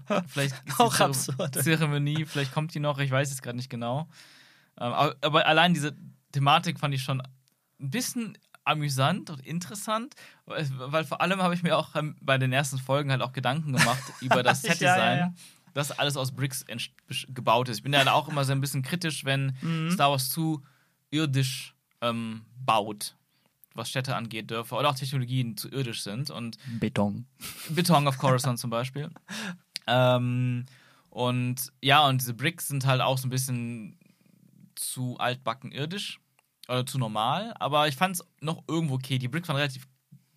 Vielleicht ist Auch absurd. Zeremonie, vielleicht kommt die noch, ich weiß es gerade nicht genau. Ähm, aber, aber allein diese Thematik fand ich schon ein bisschen amüsant und interessant, weil, vor allem habe ich mir auch ähm, bei den ersten Folgen halt auch Gedanken gemacht über das Ja, Set-Design, ja, ja. das alles aus Bricks gebaut ist. Ich bin ja auch immer so ein bisschen kritisch, wenn Mhm. Star Wars zu irdisch ähm, baut, was Städte angeht, Dörfer oder auch Technologien zu irdisch sind. Und Beton. Beton auf Coruscant zum Beispiel. Ähm, und ja, und diese Bricks sind halt auch so ein bisschen zu altbacken irdisch oder zu normal, aber ich fand es noch irgendwo okay. Die Bricks waren relativ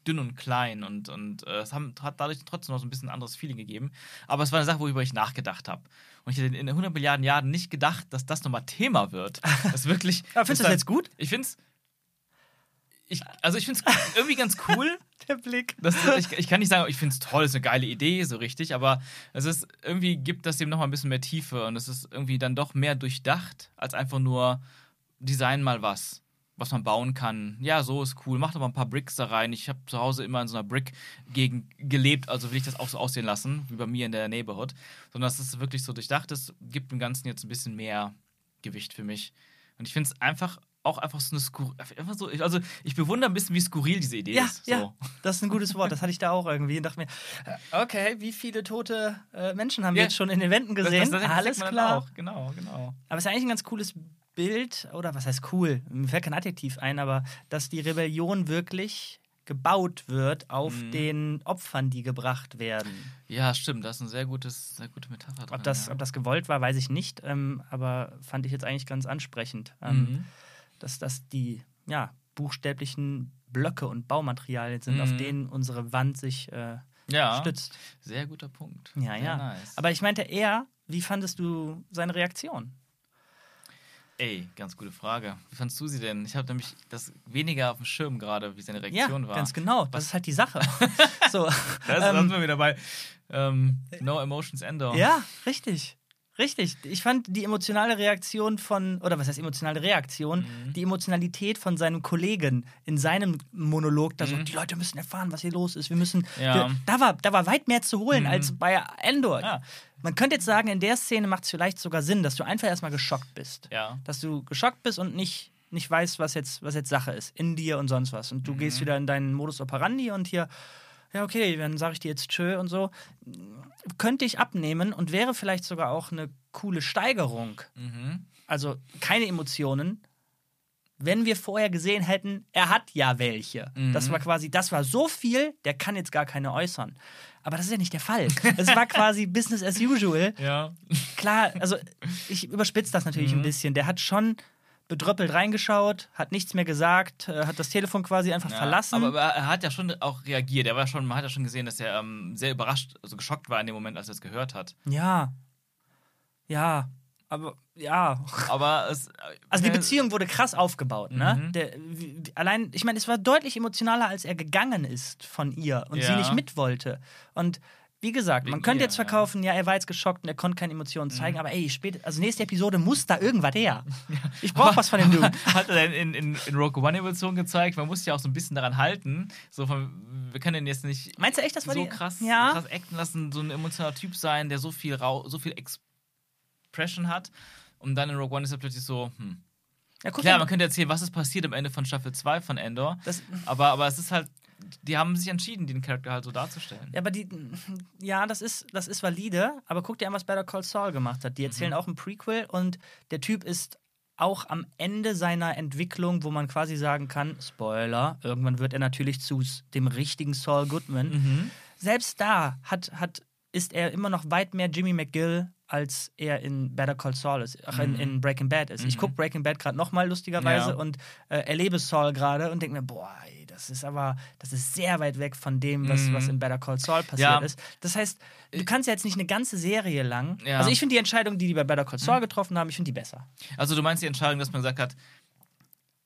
dünn und klein und, und äh, es haben, hat dadurch trotzdem noch so ein bisschen ein anderes Feeling gegeben. Aber es war eine Sache, worüber ich nachgedacht habe. Und ich hätte in 100 Milliarden Jahren nicht gedacht, dass das nochmal Thema wird. Das wirklich. Aber findest du das jetzt gut? Ich finde es. Ich, also ich finde es irgendwie ganz cool. Der Blick. Das, ich, ich kann nicht sagen, ich finde es toll, ist eine geile Idee, so richtig, aber es ist irgendwie gibt das dem noch mal ein bisschen mehr Tiefe und es ist irgendwie dann doch mehr durchdacht als einfach nur Design mal was, was man bauen kann. Ja, so ist cool. Macht aber ein paar Bricks da rein. Ich habe zu Hause immer in so einer Brick-Gegend gelebt, also will ich das auch so aussehen lassen, wie bei mir in der Neighborhood. Sondern dass es wirklich so durchdacht ist, gibt dem Ganzen jetzt ein bisschen mehr Gewicht für mich. Und ich finde es einfach auch einfach so eine Skur einfach so, also ich bewundere ein bisschen, wie skurril diese Idee Ja, ist. So. ja, das ist ein gutes Wort. Das hatte ich da auch irgendwie und dachte mir, äh, okay, wie viele tote äh, Menschen haben wir Ja. jetzt schon in den Wänden gesehen? das, das, Alles klar. Auch. Genau, genau. Aber es ist eigentlich ein ganz cooles Bild, oder was heißt cool? Mir fällt kein Adjektiv ein, aber dass die Rebellion wirklich gebaut wird auf Mhm. den Opfern, die gebracht werden. Ja, stimmt. Das ist eine sehr, gutes, sehr gute Metapher. Ob drin, das, ja. ob das gewollt war, weiß ich nicht, ähm, aber fand ich jetzt eigentlich ganz ansprechend, ähm, Mhm. Dass das die ja, buchstäblichen Blöcke und Baumaterialien sind, auf Mhm. denen unsere Wand sich äh, ja, stützt. sehr guter Punkt. Ja, sehr ja. Nice. Aber ich meinte eher, wie fandest du seine Reaktion? Ey, ganz gute Frage. Wie fandst du sie denn? Ich habe nämlich das weniger auf dem Schirm gerade, wie seine Reaktion ja, war. ganz genau. Das ist halt die Sache. so, Das ähm, sind wir wieder bei ähm, No Emotions Ender. Ja, richtig. Richtig. Ich fand die emotionale Reaktion von, oder was heißt emotionale Reaktion, Mhm. die Emotionalität von seinem Kollegen in seinem Monolog, da so, Mhm. die Leute müssen erfahren, was hier los ist. Wir müssen. Ja. Wir, da, war, da war weit mehr zu holen Mhm. als bei Endor. Ja. Man könnte jetzt sagen, in der Szene macht es vielleicht sogar Sinn, dass du einfach erstmal geschockt bist. Ja. Dass du geschockt bist und nicht, nicht weißt, was jetzt, was jetzt Sache ist. In dir und sonst was. Und du Mhm. gehst wieder in deinen Modus operandi und hier, ja, okay, dann sage ich dir jetzt tschö und so. Könnte ich abnehmen und wäre vielleicht sogar auch eine coole Steigerung. Mhm. Also keine Emotionen. Wenn wir vorher gesehen hätten, er hat ja welche. Mhm. Das war quasi, das war so viel, der kann jetzt gar keine äußern. Aber das ist ja nicht der Fall. Es war quasi Business as usual Ja. klar, also ich überspitze das natürlich ein Mhm. bisschen. Der hat schon bedröppelt reingeschaut, hat nichts mehr gesagt, äh, hat das Telefon quasi einfach Ja, verlassen. Aber, aber er hat ja schon auch reagiert. Er war schon, man hat ja schon gesehen, dass er ähm, sehr überrascht, also geschockt war in dem Moment, als er es gehört hat. ja. Ja. Aber ja. Aber es. Also die äh, Beziehung wurde krass aufgebaut, ne? Mhm. Der, allein, ich meine, es war deutlich emotionaler, als er gegangen ist von ihr und sie Ja. nicht mit wollte. Und wie gesagt, man Wegen könnte ihr, jetzt verkaufen, ja. er war jetzt geschockt und er konnte keine Emotionen zeigen, aber ey, spät, also nächste Episode muss da irgendwas her. Ich brauche was von dem Dude. Hat er denn in, in, in Rogue One Evolution gezeigt? Man muss ja auch so ein bisschen daran halten. So von, wir können den jetzt nicht Meinst du echt, das war so die- krass, Ja. krass acten lassen, so ein emotionaler Typ sein, der so viel Rau so viel Expression hat. Und dann in Rogue One ist er plötzlich so, hm. Ja, Klar, man könnte erzählen, was ist passiert am Ende von Staffel 2 von Endor. das, Aber, aber es ist halt, die haben sich entschieden, den Charakter halt so darzustellen. Ja, aber die, ja, das ist, das ist valide, aber guck dir an, was Better Call Saul gemacht hat. Die erzählen auch ein Prequel und der Typ ist auch am Ende seiner Entwicklung, wo man quasi sagen kann, Spoiler, irgendwann wird er natürlich zu dem richtigen Saul Goodman. Mhm. Selbst da hat, hat, ist er immer noch weit mehr Jimmy McGill, als er in Better Call Saul ist, ach, in, Mhm. in Breaking Bad ist. Ich Mhm. gucke Breaking Bad gerade nochmal lustigerweise Ja. und äh, erlebe Saul gerade und denke mir, boah, das ist aber, das ist sehr weit weg von dem, was, Mhm. was in Better Call Saul passiert Ja. ist. Das heißt, du kannst ja jetzt nicht eine ganze Serie lang. Ja. Also ich finde die Entscheidung, die die bei Better Call Saul getroffen haben, ich finde die besser. Also du meinst die Entscheidung, dass man gesagt hat,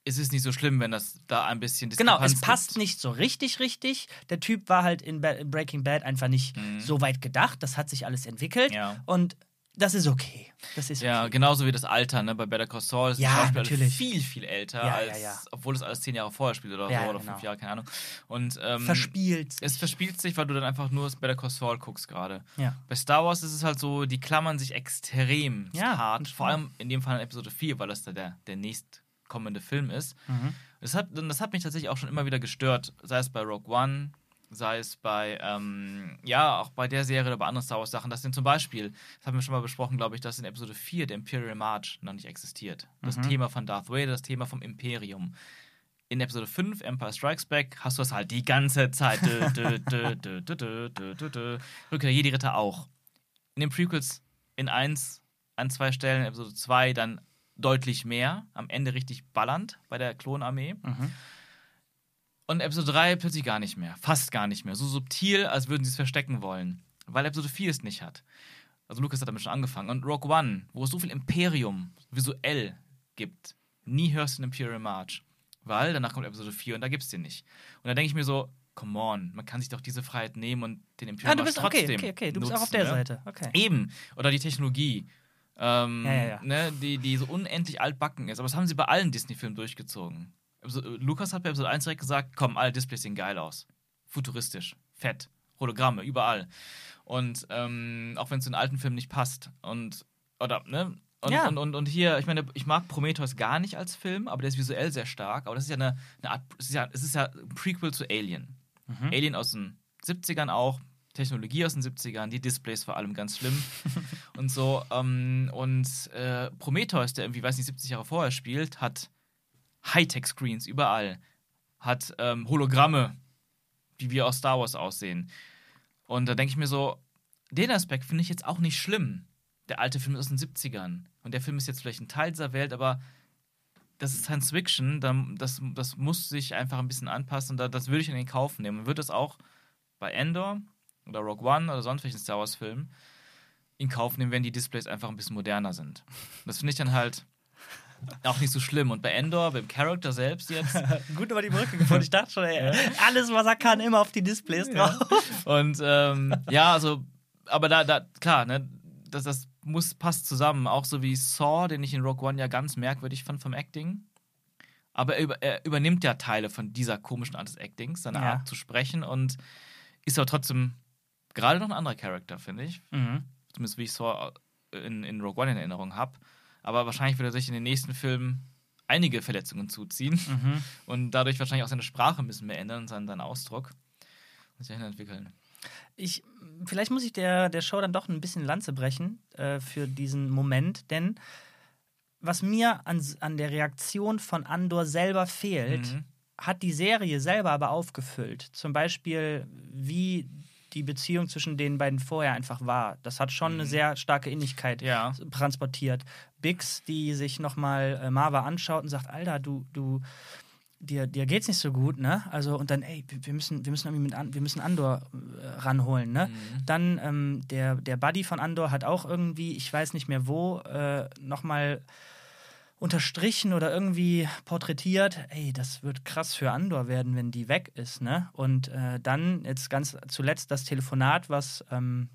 es ist nicht so schlimm, wenn das da ein bisschen Genau, es Diskrepanz passt gibt. nicht so richtig, richtig. Der Typ war halt in Breaking Bad einfach nicht Mhm. so weit gedacht. Das hat sich alles entwickelt. Ja. Und das ist okay. Das ist Ja, okay. genauso wie das Alter, ne? Bei Better Call Saul ist Ja, Schauspieler natürlich. viel, viel älter, Ja, als, ja, ja. obwohl es alles zehn Jahre vorher spielt oder Ja, so, oder genau. fünf Jahre, keine Ahnung. Und ähm, Verspielt. es verspielt sich, weil du dann einfach nur das Better Call Saul guckst gerade. Ja. Bei Star Wars ist es halt so, die klammern sich extrem Ja, hart. Vor allem in dem Fall in Episode 4, weil das da der, der nächstkommende Film ist. Mhm. Das hat, das hat mich tatsächlich auch schon immer wieder gestört, sei es bei Rogue One, sei es bei, ähm, ja, auch bei der Serie oder bei anderen Star Wars Sachen, dass denn zum Beispiel, das haben wir schon mal besprochen, glaube ich, dass in Episode 4 der Imperial March noch nicht existiert. Das mhm. Thema von Darth Vader, das Thema vom Imperium. In Episode 5, Empire Strikes Back, hast du das halt die ganze Zeit. Rückkehr Jedi Ritter auch. In den Prequels in 1, an zwei Stellen, in Episode 2 dann deutlich mehr, am Ende richtig ballernd bei der Klonarmee. Mhm. Und Episode 3 plötzlich gar nicht mehr. Fast gar nicht mehr. So subtil, als würden sie es verstecken wollen. Weil Episode 4 es nicht hat. Also Lucas hat damit schon angefangen. Und Rogue One, wo es so viel Imperium visuell gibt, nie hörst du den Imperial March. Weil danach kommt Episode 4 und da gibt es den nicht. Und da denke ich mir so, come on, man kann sich doch diese Freiheit nehmen und den Imperial Ah, du March bist okay, trotzdem okay, okay. Du bist nutzen, auch auf der ne? Seite. Okay. Eben. Oder die Technologie. Ähm, Ja, ja, ja. Ne, die, die so unendlich altbacken ist. Aber das haben sie bei allen Disney-Filmen durchgezogen. Äh, Lukas hat bei Episode 1 direkt gesagt: komm, alle Displays sehen geil aus. Futuristisch, fett, Hologramme, überall. Und ähm, auch wenn es in alten Filmen nicht passt. Und, oder, ne? Und, Ja. und, und, und hier, ich meine, ich mag Prometheus gar nicht als Film, aber der ist visuell sehr stark. Aber das ist ja eine, eine Art, es ist ja, es ist ja ein Prequel zu Alien. Mhm. Alien aus den 70ern auch, Technologie aus den 70ern, die Displays vor allem ganz schlimm und so. Ähm, und äh, Prometheus, der irgendwie, weiß nicht, 70 Jahre vorher spielt, hat Hightech-Screens überall, hat ähm, Hologramme, wie wir aus Star Wars aussehen. Und da denke ich mir so, den Aspekt finde ich jetzt auch nicht schlimm. Der alte Film ist aus den 70ern. Und der Film ist jetzt vielleicht ein Teil dieser Welt, aber das ist Science Fiction, das, das muss sich einfach ein bisschen anpassen und da, das würde ich in den Kauf nehmen. Und würde das auch bei Endor oder Rogue One oder sonst welchen Star Wars Film in Kauf nehmen, wenn die Displays einfach ein bisschen moderner sind. Das finde ich dann halt auch nicht so schlimm. Und bei Endor, beim Charakter selbst jetzt, Gut über die Brücke gefunden. Ich dachte schon, ey, alles, was er kann, immer auf die Displays drauf. Und ähm, ja, also, aber da, da klar, ne, das, das muss, passt zusammen. Auch so wie Saw, den ich in Rogue One ja ganz merkwürdig fand vom Acting. Aber er, über, er übernimmt ja Teile von dieser komischen Art des Actings, seine Ja. Art zu sprechen und ist aber trotzdem gerade noch ein anderer Charakter, finde ich. Mhm. Zumindest wie ich Saw in, in Rogue One in Erinnerung habe. Aber wahrscheinlich wird er sich in den nächsten Filmen einige Verletzungen zuziehen Mhm. und dadurch wahrscheinlich auch seine Sprache ein bisschen mehr ändern, seinen, seinen Ausdruck und sich entwickeln. Ich, vielleicht muss ich der, der Show dann doch ein bisschen Lanze brechen äh, für diesen Moment, denn was mir an, an der Reaktion von Andor selber fehlt, Mhm. hat die Serie selber aber aufgefüllt. Zum Beispiel, wie die Beziehung zwischen den beiden vorher einfach war. Das hat schon eine sehr starke Innigkeit Ja. transportiert. Bix, die sich nochmal äh, Marva anschaut und sagt, Alter, du, du, dir, dir geht's nicht so gut, ne? Also, und dann, ey, wir müssen, wir müssen irgendwie mit An wir müssen Andor äh, ranholen, ne? Dann ähm, der, der Buddy von Andor hat auch irgendwie, ich weiß nicht mehr wo, äh, nochmal unterstrichen oder irgendwie porträtiert, ey, das wird krass für Andor werden, wenn die weg ist, ne? Und äh, dann jetzt ganz zuletzt das Telefonat, was, ähm,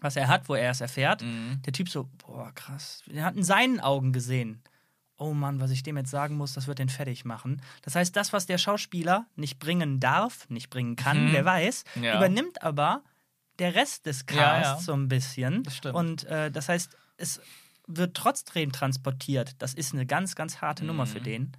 was er hat, wo er es erfährt. Mhm. Der Typ so, boah, krass. Er hat in seinen Augen gesehen. Oh Mann, was ich dem jetzt sagen muss, das wird den fertig machen. Das heißt, das, was der Schauspieler nicht bringen darf, nicht bringen kann, Mhm. wer weiß, Ja. übernimmt aber der Rest des Casts Ja, ja. so ein bisschen. Das stimmt. Und äh, das heißt, es wird trotzdem transportiert. Das ist eine ganz, ganz harte Nummer Mhm. für den.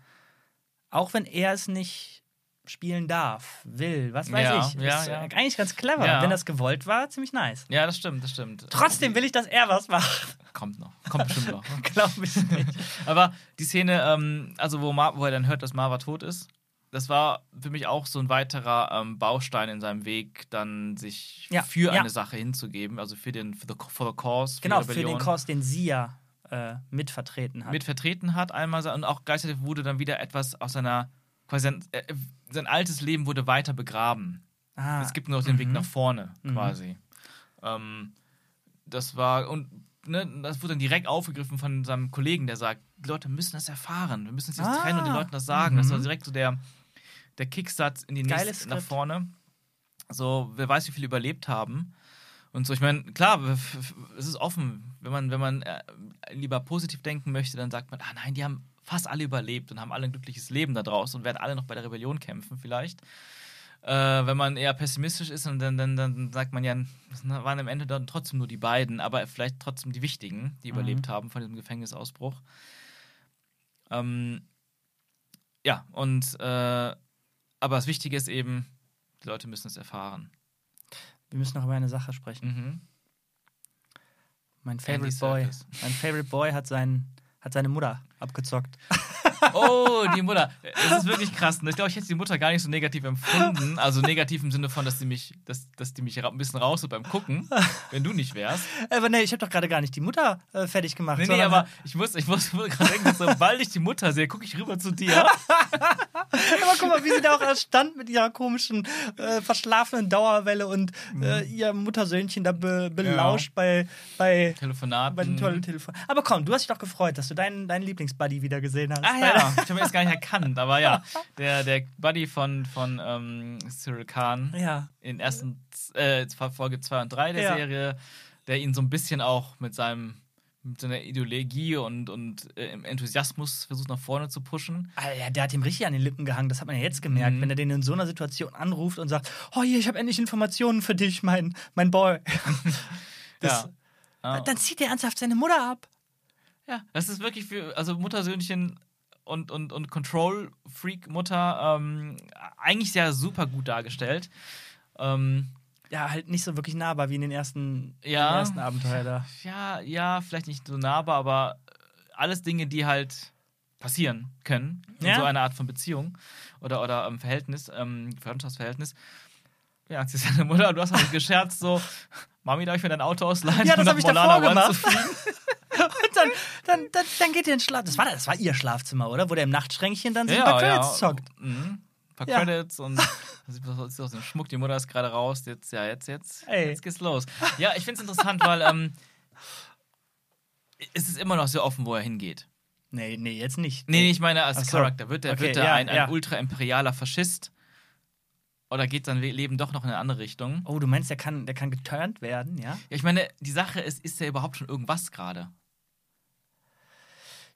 Auch wenn er es nicht spielen darf, will, was weiß Ja, ich. ja, ist ja. äh, eigentlich ganz clever. Ja. Wenn das gewollt war, ziemlich nice. Ja, das stimmt, das stimmt. Trotzdem will ich, dass er was macht. Kommt noch. Kommt bestimmt noch. Glaube ich nicht. Aber die Szene, ähm, also wo, Mar wo er dann hört, dass Marva tot ist, das war für mich auch so ein weiterer ähm, Baustein in seinem Weg, dann sich Ja, für ja. eine Sache hinzugeben, also für den for the, for the cause, für Genau, für den. Kurs, den sie ja äh, mitvertreten hat. mit vertreten hat einmal und auch gleichzeitig wurde dann wieder etwas aus seiner quasi sein, äh, sein altes Leben wurde weiter begraben. ah, Es gibt nur noch den Weg mhm. nach vorne, Mhm. quasi. Ähm, das war, und ne, das wurde dann direkt aufgegriffen von seinem Kollegen, der sagt, die Leute müssen das erfahren, wir müssen uns jetzt Ah. trennen und den Leuten das sagen. Das war Mhm. direkt so der, der Kickstart in die Geiles nächste nach Skript. vorne. So, wer weiß, wie viele überlebt haben. Und so, ich meine, klar, es ist offen. Wenn man, wenn man äh, lieber positiv denken möchte, dann sagt man, ah nein, die haben fast alle überlebt und haben alle ein glückliches Leben da draußen und werden alle noch bei der Rebellion kämpfen, vielleicht. Äh, wenn man eher pessimistisch ist, und dann, dann, dann sagt man ja, es waren am Ende dann trotzdem nur die beiden, aber vielleicht trotzdem die wichtigen, die Mhm. überlebt haben von diesem Gefängnisausbruch. Ähm, ja, und äh, aber das Wichtige ist eben, die Leute müssen es erfahren. Wir müssen noch über eine Sache sprechen. Mhm. Mein Favorite Boy. Mein Favorite Boy hat, sein, hat seine Mutter abgezockt. Oh, die Mutter. Das ist wirklich krass. ne? Ich glaube, ich hätte die Mutter gar nicht so negativ empfunden. Also negativ im Sinne von, dass die mich, dass, dass die mich ein bisschen raus beim Gucken, wenn du nicht wärst. Aber nee, ich habe doch gerade gar nicht die Mutter äh, fertig gemacht. Nee, nee, aber ich muss, ich muss gerade denken, sobald ich die Mutter sehe, gucke ich rüber zu dir. Aber guck mal, wie sie da auch stand mit ihrer komischen, äh, verschlafenen Dauerwelle und äh, Mhm. ihr Muttersöhnchen da be belauscht bei, bei, Telefonat. bei den tollen Telefonen. Aber komm, du hast dich doch gefreut, dass du deinen, deinen Lieblingsbuddy wieder gesehen hast. Ah ja, ich habe ihn jetzt gar nicht erkannt, aber ja, der, der Buddy von, von ähm, Cyril Khan Ja. in ersten äh, Folge 2 und 3 der Ja. Serie, der ihn so ein bisschen auch mit seinem mit seiner Ideologie und, und äh, Enthusiasmus versucht nach vorne zu pushen. Alter, der hat ihm richtig an den Lippen gehangen, das hat man ja jetzt gemerkt, Mhm. wenn er den in so einer Situation anruft und sagt, oh hier, ich habe endlich Informationen für dich, mein, mein Boy. Das, ja. Dann zieht er ernsthaft seine Mutter ab. Ja, das ist wirklich für, also Muttersöhnchen und, und, und Control-Freak-Mutter ähm, eigentlich sehr super gut dargestellt. Ähm, Ja, halt nicht so wirklich nahbar wie in den ersten, Ja. im ersten Abenteuer da. ja, ja, vielleicht nicht so nahbar, aber alles Dinge, die halt passieren können in Ja. so einer Art von Beziehung oder, oder ähm, Verhältnis, ähm, Freundschaftsverhältnis. Ja, sie ist deine Mutter, du hast halt gescherzt so, Mami, darf ich mir dein Auto ausleihen? Ja, das um hab ich davor Molana One gemacht. Und dann, dann, dann, dann geht ihr ins Schlaf. Das war, das war ihr Schlafzimmer, oder? Wo der im Nachtschränkchen dann so ein paar Credits zockt. Mhm. Ein paar Ja. Credits und das ist aus dem Schmuck, die Mutter ist gerade raus. Jetzt, ja, jetzt, jetzt, Ey. jetzt geht's los. Ja, ich finde es interessant, weil ähm, es ist immer noch sehr offen, wo er hingeht. Nee, nee, jetzt nicht. Nee, nee, ich meine als so. Charakter. Wird er Okay, wird ja, ein, ein ja. ultra-imperialer Faschist? Oder geht sein Leben doch noch in eine andere Richtung? Oh, du meinst, der kann, der kann geturnt werden, ja? Ja, ich meine, die Sache ist, ist er überhaupt schon irgendwas gerade?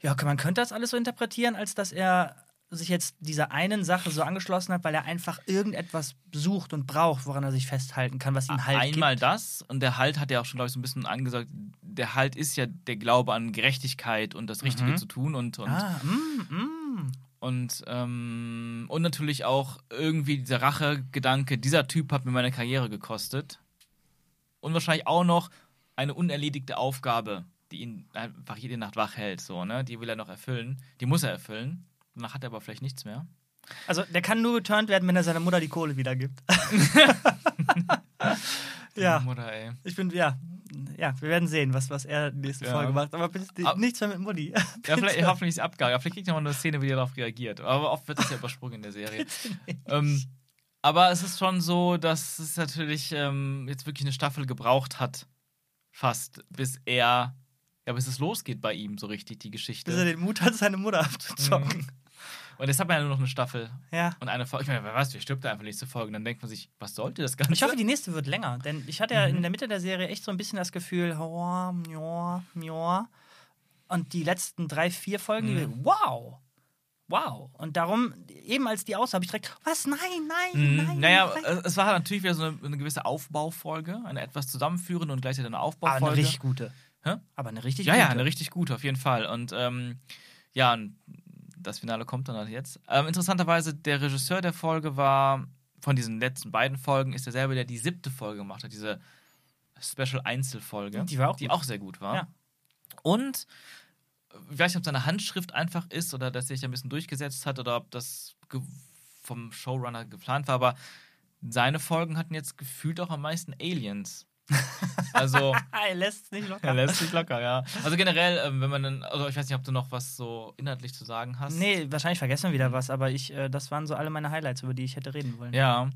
Ja, man könnte das alles so interpretieren, als dass er sich jetzt dieser einen Sache so angeschlossen hat, weil er einfach irgendetwas sucht und braucht, woran er sich festhalten kann, was ihm halt Einmal gibt. das und der Halt hat ja auch schon, glaube ich, so ein bisschen angesagt, der Halt ist ja der Glaube an Gerechtigkeit und das Richtige Mhm. zu tun und, und, Ah, mm, mm. Und, ähm, und natürlich auch irgendwie dieser Rachegedanke, dieser Typ hat mir meine Karriere gekostet. Und wahrscheinlich auch noch eine unerledigte Aufgabe, die ihn einfach jede Nacht wach hält, so, ne? Die will er noch erfüllen. Die muss er erfüllen. Danach hat er aber vielleicht nichts mehr. Also, der kann nur geturnt werden, wenn er seiner Mutter die Kohle wieder gibt. ja, Mutter, ich bin, ja, ja, wir werden sehen, was, was er in der nächsten Ja. Folge macht. Aber bitte Ab- nichts mehr mit Mutti. Ja, vielleicht, hoffentlich ist sie abgegangen. Ja, Vielleicht kriegt er mal eine Szene, wie er darauf reagiert. Aber oft wird das ja übersprungen in der Serie. ähm, aber es ist schon so, dass es natürlich ähm, jetzt wirklich eine Staffel gebraucht hat, fast, bis er, ja, bis es losgeht bei ihm so richtig, die Geschichte. Bis er den Mut hat, seine Mutter abzuzocken. Und jetzt hat man ja nur noch eine Staffel Ja. und eine Folge. Ich meine, wer weiß, wer stirbt da einfach nächste Folge? Und dann denkt man sich, was sollte das Ganze? Ich hoffe, die nächste wird länger, denn ich hatte ja Mhm. in der Mitte der Serie echt so ein bisschen das Gefühl, oh, ja, ja. Und die letzten drei, vier Folgen, Mhm. wow, wow. Und darum, eben als die aus, habe ich direkt, was, nein, nein, Mhm. nein. Naja, nein. es- war natürlich wieder so eine, eine gewisse Aufbaufolge, eine etwas zusammenführende und gleichzeitig eine aber Aufbaufolge. eine richtig gute. Hä? Aber eine richtig Ja, gute. ja, eine richtig gute, auf jeden Fall. Und ähm, ja, und das Finale kommt dann halt jetzt. Ähm, interessanterweise, der Regisseur der Folge war, von diesen letzten beiden Folgen, ist derselbe, der die siebte Folge gemacht hat, diese Special-Einzelfolge. Die war auch Die gut. auch sehr gut war. Ja. Und ich weiß nicht, ob seine Handschrift einfach ist oder dass er sich ein bisschen durchgesetzt hat oder ob das vom Showrunner geplant war, aber seine Folgen hatten jetzt gefühlt auch am meisten Aliens. Also. er lässt es nicht locker. Er lässt sich locker, ja. Also generell, ähm, wenn man dann, also ich weiß nicht, ob du noch was so inhaltlich zu sagen hast. Nee, wahrscheinlich vergessen wir wieder was, aber ich, äh, das waren so alle meine Highlights, über die ich hätte reden wollen. Ja,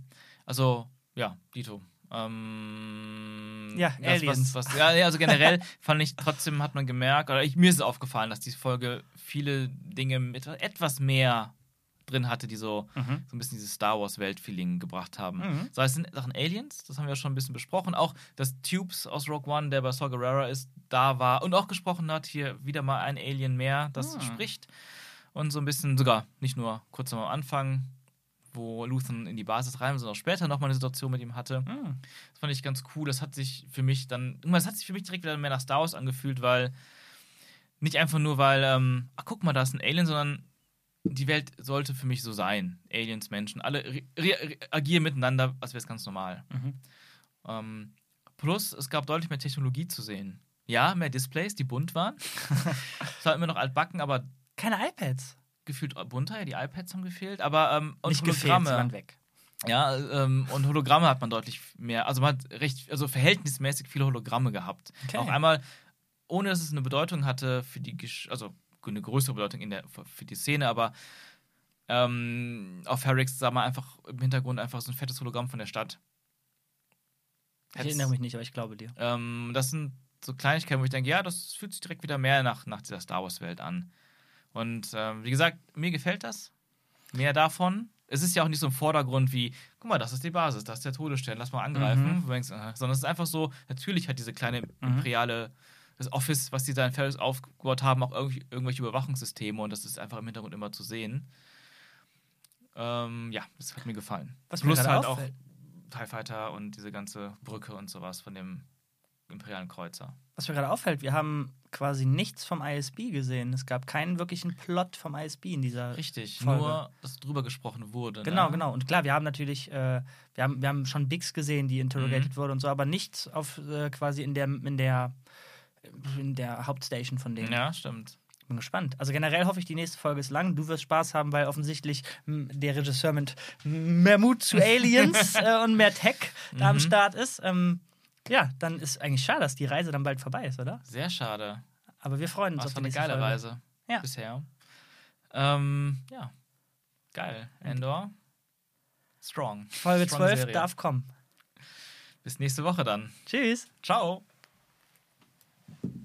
also, ja, Dito. Ähm, Ja, das, Aliens. Was, was, ja, also generell fand ich trotzdem, hat man gemerkt, oder ich, mir ist es aufgefallen, dass diese Folge viele Dinge mit etwas mehr drin hatte, die so, Mhm. so ein bisschen dieses Star Wars-Welt-Feeling gebracht haben. Mhm. So, es sind Sachen Aliens, das haben wir schon ein bisschen besprochen. Auch, dass Tubes aus Rogue One, der bei Saw Gerrera ist, da war und auch gesprochen hat, hier wieder mal ein Alien mehr, das Ah. spricht. Und so ein bisschen sogar, nicht nur kurz am Anfang, wo Luthen in die Basis rein, sondern auch später nochmal eine Situation mit ihm hatte. Mhm. Das fand ich ganz cool. Das hat sich für mich dann, es hat sich für mich direkt wieder mehr nach Star Wars angefühlt, weil nicht einfach nur, weil, ähm, ach guck mal, da ist ein Alien, sondern die Welt sollte für mich so sein. Aliens, Menschen, alle re re agieren miteinander, als wäre es ganz normal. Mhm. Ähm, plus, es gab deutlich mehr Technologie zu sehen. Ja, mehr Displays, die bunt waren. es war immer noch altbacken, aber Keine iPads. gefühlt bunter. Ja, die iPads haben gefehlt, aber ähm, und nicht gefehlt, Hologramme. sie waren weg. Ja, ähm, und Hologramme hat man deutlich mehr, also man hat recht, also verhältnismäßig viele Hologramme gehabt. Okay. Auch einmal, ohne dass es eine Bedeutung hatte für die, Gesch also eine größere Bedeutung in der, für die Szene, aber ähm, auf Herrix sah man einfach im Hintergrund einfach so ein fettes Hologramm von der Stadt. Ich erinnere mich nicht, aber ich glaube dir. Ähm, das sind so Kleinigkeiten, wo ich denke, ja, das fühlt sich direkt wieder mehr nach, nach dieser Star Wars-Welt an. Und ähm, wie gesagt, mir gefällt das. Mehr davon. Es ist ja auch nicht so im Vordergrund wie, guck mal, das ist die Basis, das ist der Todesstern, lass mal angreifen. Mhm. Sondern es ist einfach so, natürlich hat diese kleine imperiale, das Office, was die da in Ferris aufgebaut haben, auch irgendwie, irgendwelche Überwachungssysteme und das ist einfach im Hintergrund immer zu sehen. Ähm, ja, das hat mir gefallen. Was mir Plus gerade halt auch auffällt- TIE Fighter und diese ganze Brücke und sowas von dem imperialen Kreuzer. Was mir gerade auffällt, wir haben quasi nichts vom ISB gesehen. Es gab keinen wirklichen Plot vom ISB in dieser Richtig, Folge. nur, dass drüber gesprochen wurde. Genau, ne? genau. Und klar, wir haben natürlich, äh, wir, haben, wir haben schon Bigs gesehen, die interrogated Mhm. wurde und so, aber nichts auf äh, quasi in der, in der in der Hauptstation von denen. Ja, stimmt. Bin gespannt. Also generell hoffe ich, die nächste Folge ist lang. Du wirst Spaß haben, weil offensichtlich m, der Regisseur mit mehr Mut zu Aliens äh, und mehr Tech da am Mhm. Start ist. Ähm, ja, dann ist eigentlich schade, dass die Reise dann bald vorbei ist, oder? Sehr schade. Aber wir freuen uns Was auf die eine nächste geile Folge. Reise Ja. bisher. Ähm, ja. Geil. Endor. Strong. Folge Strong 12 Serie. darf kommen. Bis nächste Woche dann. Tschüss. Ciao.